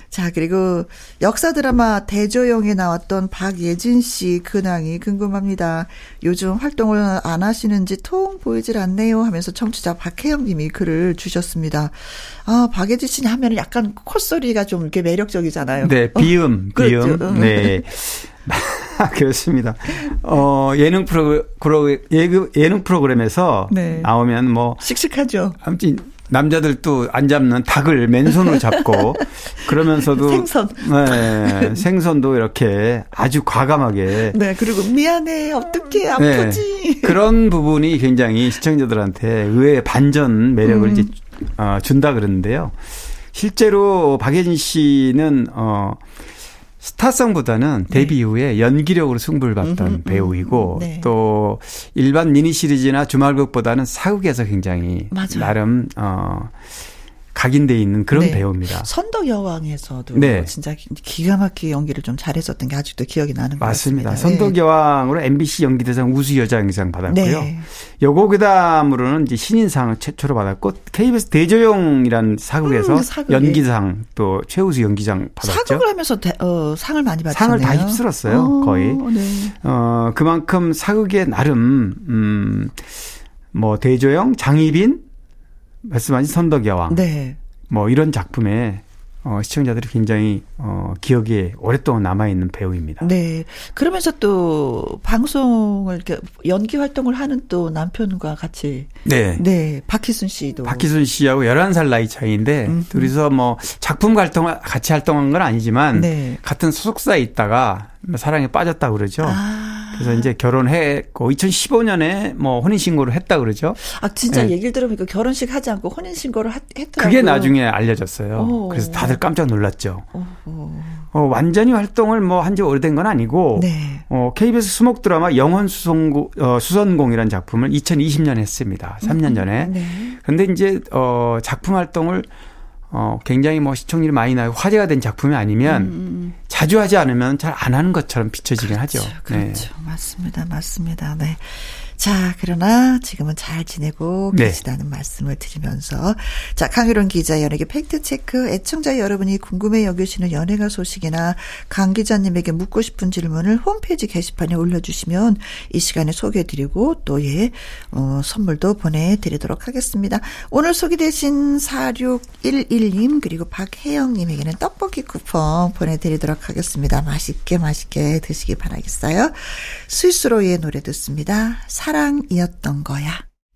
자, 그리고 역사 드라마 대조영에 나왔던 박예진 씨 근황이 궁금합니다. 요즘 활동을 안 하시는지 통 보이질 않네요 하면서 청취자 박혜영 님이 글을 주셨습니다. 아, 박예진 씨 하면 약간 콧소리가 좀 이렇게 매력적이잖아요. 네, 비음, 어, 비음. 그렇죠. 네. 그렇습니다. 어, 예능 프로, 예능, 예능 프로그램에서 네. 나오면 뭐. 씩씩하죠. 아무튼 남자들도 안 잡는 닭을 맨손으로 잡고 그러면서도 생선 네, 생선도 이렇게 아주 과감하게 네 그리고 미안해 어떻게 네. 아프지 네, 그런 부분이 굉장히 시청자들한테 의외의 반전 매력을 음. 이제 어, 준다 그러는데요 실제로 박예진 씨는 어 스타성보다는 네. 데뷔 네. 이후에 연기력으로 승부를 봤던 음흠, 배우이고 네. 또 일반 미니 시리즈나 주말극보다는 사극에서 굉장히 맞아요. 나름 어 각인돼 있는 그런 네. 배우입니다. 선덕 여왕에서도 네. 진짜 기가 막히게 연기를 좀 잘했었던 게 아직도 기억이 나는 것 맞습니다. 같습니다. 선덕 네. 여왕으로 MBC 연기대상 우수 여자연기상 받았고요. 네. 여고 그다음으로는 이제 신인상을 최초로 받았고 KBS 대조영이라는 사극에서 음, 연기상 또 최우수 연기상 받았죠. 사극을 하면서 대, 어, 상을 많이 받았네요. 상을 다 휩쓸었어요. 어, 거의. 네. 어 그만큼 사극의 나름 음 뭐 대조영, 장희빈 말씀하신 선덕 여왕. 네. 뭐 이런 작품에 어, 시청자들이 굉장히 어, 기억에 오랫동안 남아있는 배우입니다. 네. 그러면서 또 방송을 이렇게 연기 활동을 하는 또 남편과 같이. 네. 네. 박희순 씨도. 박희순 씨하고 11살 나이 차이인데 음. 둘이서 뭐 작품 활동, 같이 활동한 건 아니지만 네. 같은 소속사에 있다가 사랑에 빠졌다 그러죠. 아. 그래서 이제 결혼했고 2015년에 뭐 혼인 신고를 했다 그러죠. 아 진짜 네. 얘기를 들어보니까 결혼식 하지 않고 혼인 신고를 했더라고요. 그게 나중에 알려졌어요. 오. 그래서 다들 깜짝 놀랐죠. 어, 완전히 활동을 뭐 한 지 오래된 건 아니고 네. 어, KBS 수목 드라마 영혼 수송고, 어, 수선공이라는 작품을 2020년에 했습니다. 3년 전에. 네. 근데 이제 어, 작품 활동을 어, 굉장히 뭐 시청률이 많이 나고 화제가 된 작품이 아니면 음, 음, 음. 자주 하지 않으면 잘 안 하는 것처럼 비춰지긴 그렇죠, 하죠. 그렇죠. 네. 맞습니다. 맞습니다. 네. 자, 그러나 지금은 잘 지내고 네. 계시다는 말씀을 드리면서 자, 강유론 기자 연예계 팩트 체크 애청자 여러분이 궁금해 여기시는 연예가 소식이나 강 기자님에게 묻고 싶은 질문을 홈페이지 게시판에 올려 주시면 이 시간에 소개해 드리고 또 예, 어, 선물도 보내 드리도록 하겠습니다. 오늘 소개되신 4611님 그리고 박혜영 님에게는 떡볶이 쿠폰 보내 드리도록 하겠습니다. 맛있게 맛있게 드시기 바라겠어요. 스위스로의 노래 듣습니다. 사랑이었던 거야.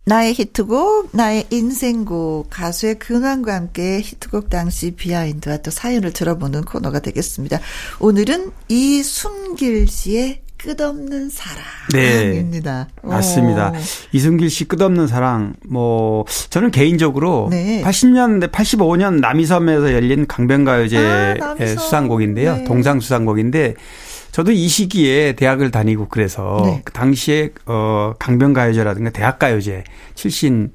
나의 히트곡, 나의 인생곡, 가수의 근황과 함께 히트곡 당시 비하인드와 또 사연을 들어보는 코너가 되겠습니다. 오늘은 이순길 씨의 끝없는 사랑입니다. 네. 맞습니다. 오. 이순길 씨 끝없는 사랑. 뭐 저는 개인적으로 네. 80년대 85년 남이섬에서 열린 강변가요제 아, 수상곡인데요. 네. 동상 수상곡인데 저도 이 시기에 대학을 다니고 그래서 네. 그 당시에 어 강변가요제라든가 대학가요제 출신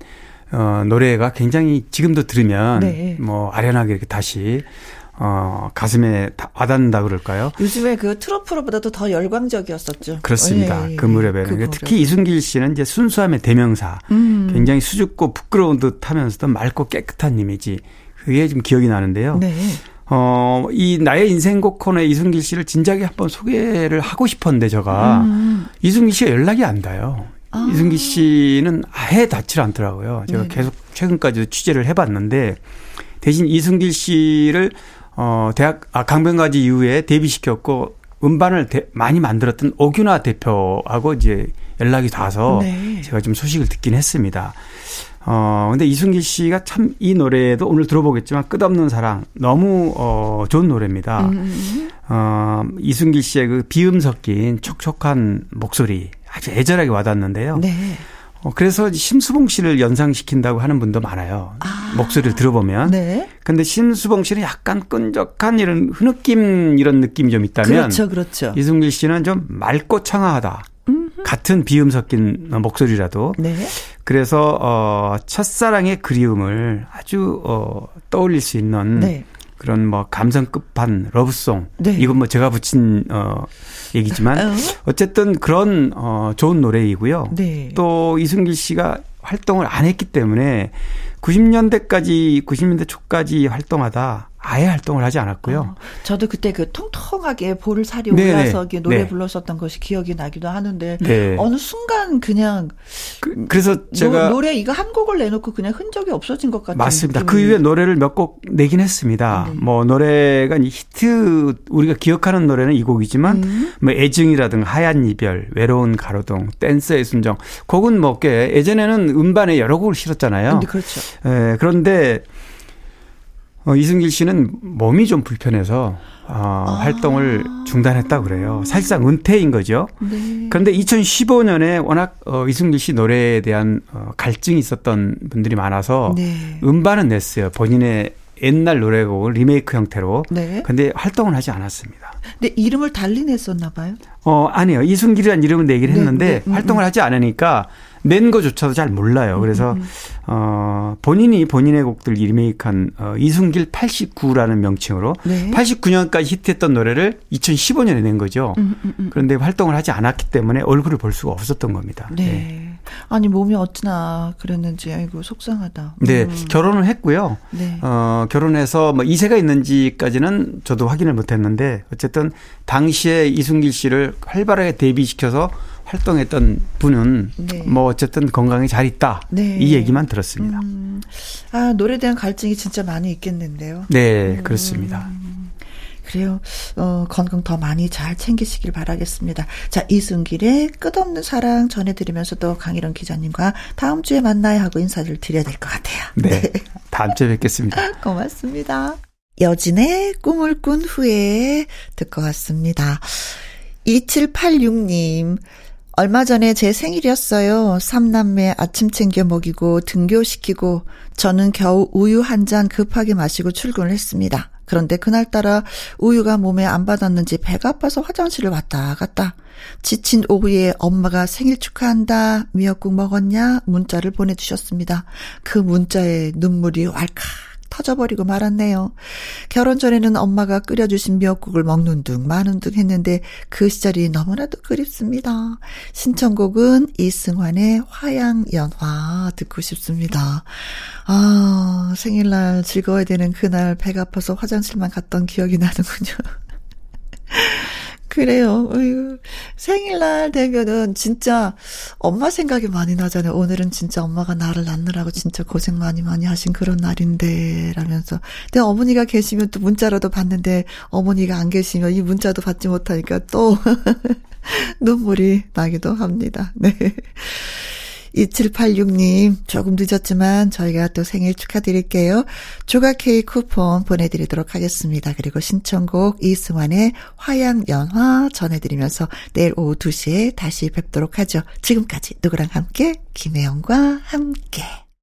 어 노래가 굉장히 지금도 들으면 네. 뭐 아련하게 이렇게 다시 어, 가슴에 와닿는다 그럴까요? 요즘에 그 트로프로보다도 더 열광적이었었죠. 그렇습니다. 예, 예. 그 무렵에는. 그 특히 이순길 씨는 이제 순수함의 대명사. 음. 굉장히 수줍고 부끄러운 듯 하면서도 맑고 깨끗한 이미지. 그게 좀 기억이 나는데요. 네. 어, 이 나의 인생곡 코너에 이승길 씨를 진작에 한번 소개를 하고 싶었는데 제가 음. 이승길 씨가 연락이 안 닿아요. 아. 이승기 씨는 아예 닿질 않더라고요. 제가 네네. 계속 최근까지도 취재를 해봤는데 대신 이승길 씨를 어 대학 아 강변가지 이후에 데뷔시켰고 음반을 대, 많이 만들었던 오균화 대표하고 이제 연락이 닿아서 네. 제가 좀 소식을 듣긴 했습니다. 어, 근데 이승기 씨가 참 이 노래도 오늘 들어보겠지만 끝없는 사랑 너무 어, 좋은 노래입니다. 음. 어, 이승기 씨의 그 비음 섞인 촉촉한 목소리 아주 애절하게 와닿는데요. 네. 어, 그래서 심수봉 씨를 연상시킨다고 하는 분도 많아요. 아. 목소리를 들어보면. 네. 근데 심수봉 씨는 약간 끈적한 이런 흐느낌 이런 느낌이 좀 있다면. 그렇죠, 그렇죠. 이승길 씨는 좀 맑고 청아하다. 음흠. 같은 비음 섞인 목소리라도. 네. 그래서 어 첫사랑의 그리움을 아주 어 떠올릴 수 있는 네. 그런 뭐 감성 끝판 러브송. 네. 이건 뭐 제가 붙인 어 얘기지만 어? 어쨌든 그런 어 좋은 노래이고요. 네. 또 이승길 씨가 활동을 안 했기 때문에 90년대까지 90년대 초까지 활동하다 아예 활동을 하지 않았고요. 어, 저도 그때 그 통통하게 볼을 살이 네네. 올라서 노래 네. 불렀었던 것이 기억이 나기도 하는데 네. 어느 순간 그냥 그래서 제가 노래 이거 한 곡을 내놓고 그냥 흔적이 없어진 것 같아요. 맞습니다. 느낌이. 그 이후에 노래를 몇 곡 내긴 했습니다. 네. 뭐 노래가 히트 우리가 기억하는 노래는 이 곡이지만 음. 뭐 애증이라든가 하얀 이별, 외로운 가로등, 댄스의 순정 곡은 뭐 꽤 예전에는 음반에 여러 곡을 실었잖아요. 네, 그렇죠. 예, 그런데 어, 이승길 씨는 몸이 좀 불편해서 어, 아. 활동을 중단했다 그래요. 사실상 은퇴인 거죠. 네. 그런데 2015년에 워낙 어, 이승길 씨 노래에 대한 어, 갈증이 있었던 분들이 많아서 네. 음반은 냈어요. 본인의 옛날 노래곡을 리메이크 형태로. 네. 근데 활동을 하지 않았습니다. 근데 이름을 달리 냈었나 봐요? 어, 아니요. 이승길이라는 이름은 내기를 네, 했는데 네, 음, 활동을 음. 하지 않으니까 낸 거조차도 잘 몰라요. 그래서 음, 음. 어 본인이 본인의 곡들 리메이크한 어 이승길 89라는 명칭으로 네. 89년까지 히트했던 노래를 2015년에 낸 거죠. 음, 음, 음, 그런데 활동을 하지 않았기 때문에 얼굴을 볼 수가 없었던 겁니다. 네. 네. 아니 몸이 어찌나 그랬는지 아이고 속상하다. 네, 음. 결혼을 했고요. 네. 어 결혼해서 뭐 이세가 있는지까지는 저도 확인을 못했는데 어쨌든 당시에 이승길 씨를 활발하게 데뷔시켜서 활동했던 분은 네. 뭐 어쨌든 건강히 잘 있다. 네. 이 얘기만 들었습니다. 음. 아, 노래에 대한 갈증이 진짜 많이 있겠는데요. 네, 음. 그렇습니다. 그래요. 어, 건강 더 많이 잘 챙기시길 바라겠습니다. 자, 이승길의 끝없는 사랑 전해드리면서 또 강희령 기자님과 다음 주에 만나야 하고 인사를 드려야 될 것 같아요. 네. 네. 다음 주에 뵙겠습니다. 고맙습니다. 여진의 꿈을 꾼 후에 듣고 왔습니다. 2786님, 얼마 전에 제 생일이었어요. 삼남매 아침 챙겨 먹이고 등교시키고 저는 겨우 우유 한 잔 급하게 마시고 출근을 했습니다. 그런데 그날따라 우유가 몸에 안 받았는지 배가 아파서 화장실을 왔다 갔다. 지친 오후에 엄마가 생일 축하한다. 미역국 먹었냐? 문자를 보내주셨습니다. 그 문자에 눈물이 왈칵 터져버리고 말았네요. 결혼 전에는 엄마가 끓여주신 미역국을 먹는 둥 마는 둥 했는데 그 시절이 너무나도 그립습니다. 신청곡은 이승환의 화양연화 듣고 싶습니다. 아, 생일날 즐거워야 되는 그날 배가 아파서 화장실만 갔던 기억이 나는군요. 그래요. 어휴, 생일날 되면은 진짜 엄마 생각이 많이 나잖아요. 오늘은 진짜 엄마가 나를 낳느라고 진짜 고생 많이 많이 하신 그런 날인데, 라면서. 근데 어머니가 계시면 또 문자라도 받는데, 어머니가 안 계시면 이 문자도 받지 못하니까 또 눈물이 나기도 합니다. 네. 2786님, 조금 늦었지만 저희가 또 생일 축하드릴게요. 조각 케이크 쿠폰 보내드리도록 하겠습니다. 그리고 신청곡 이승환의 화양연화 전해드리면서 내일 오후 2시에 다시 뵙도록 하죠. 지금까지 누구랑 함께? 김혜영과 함께.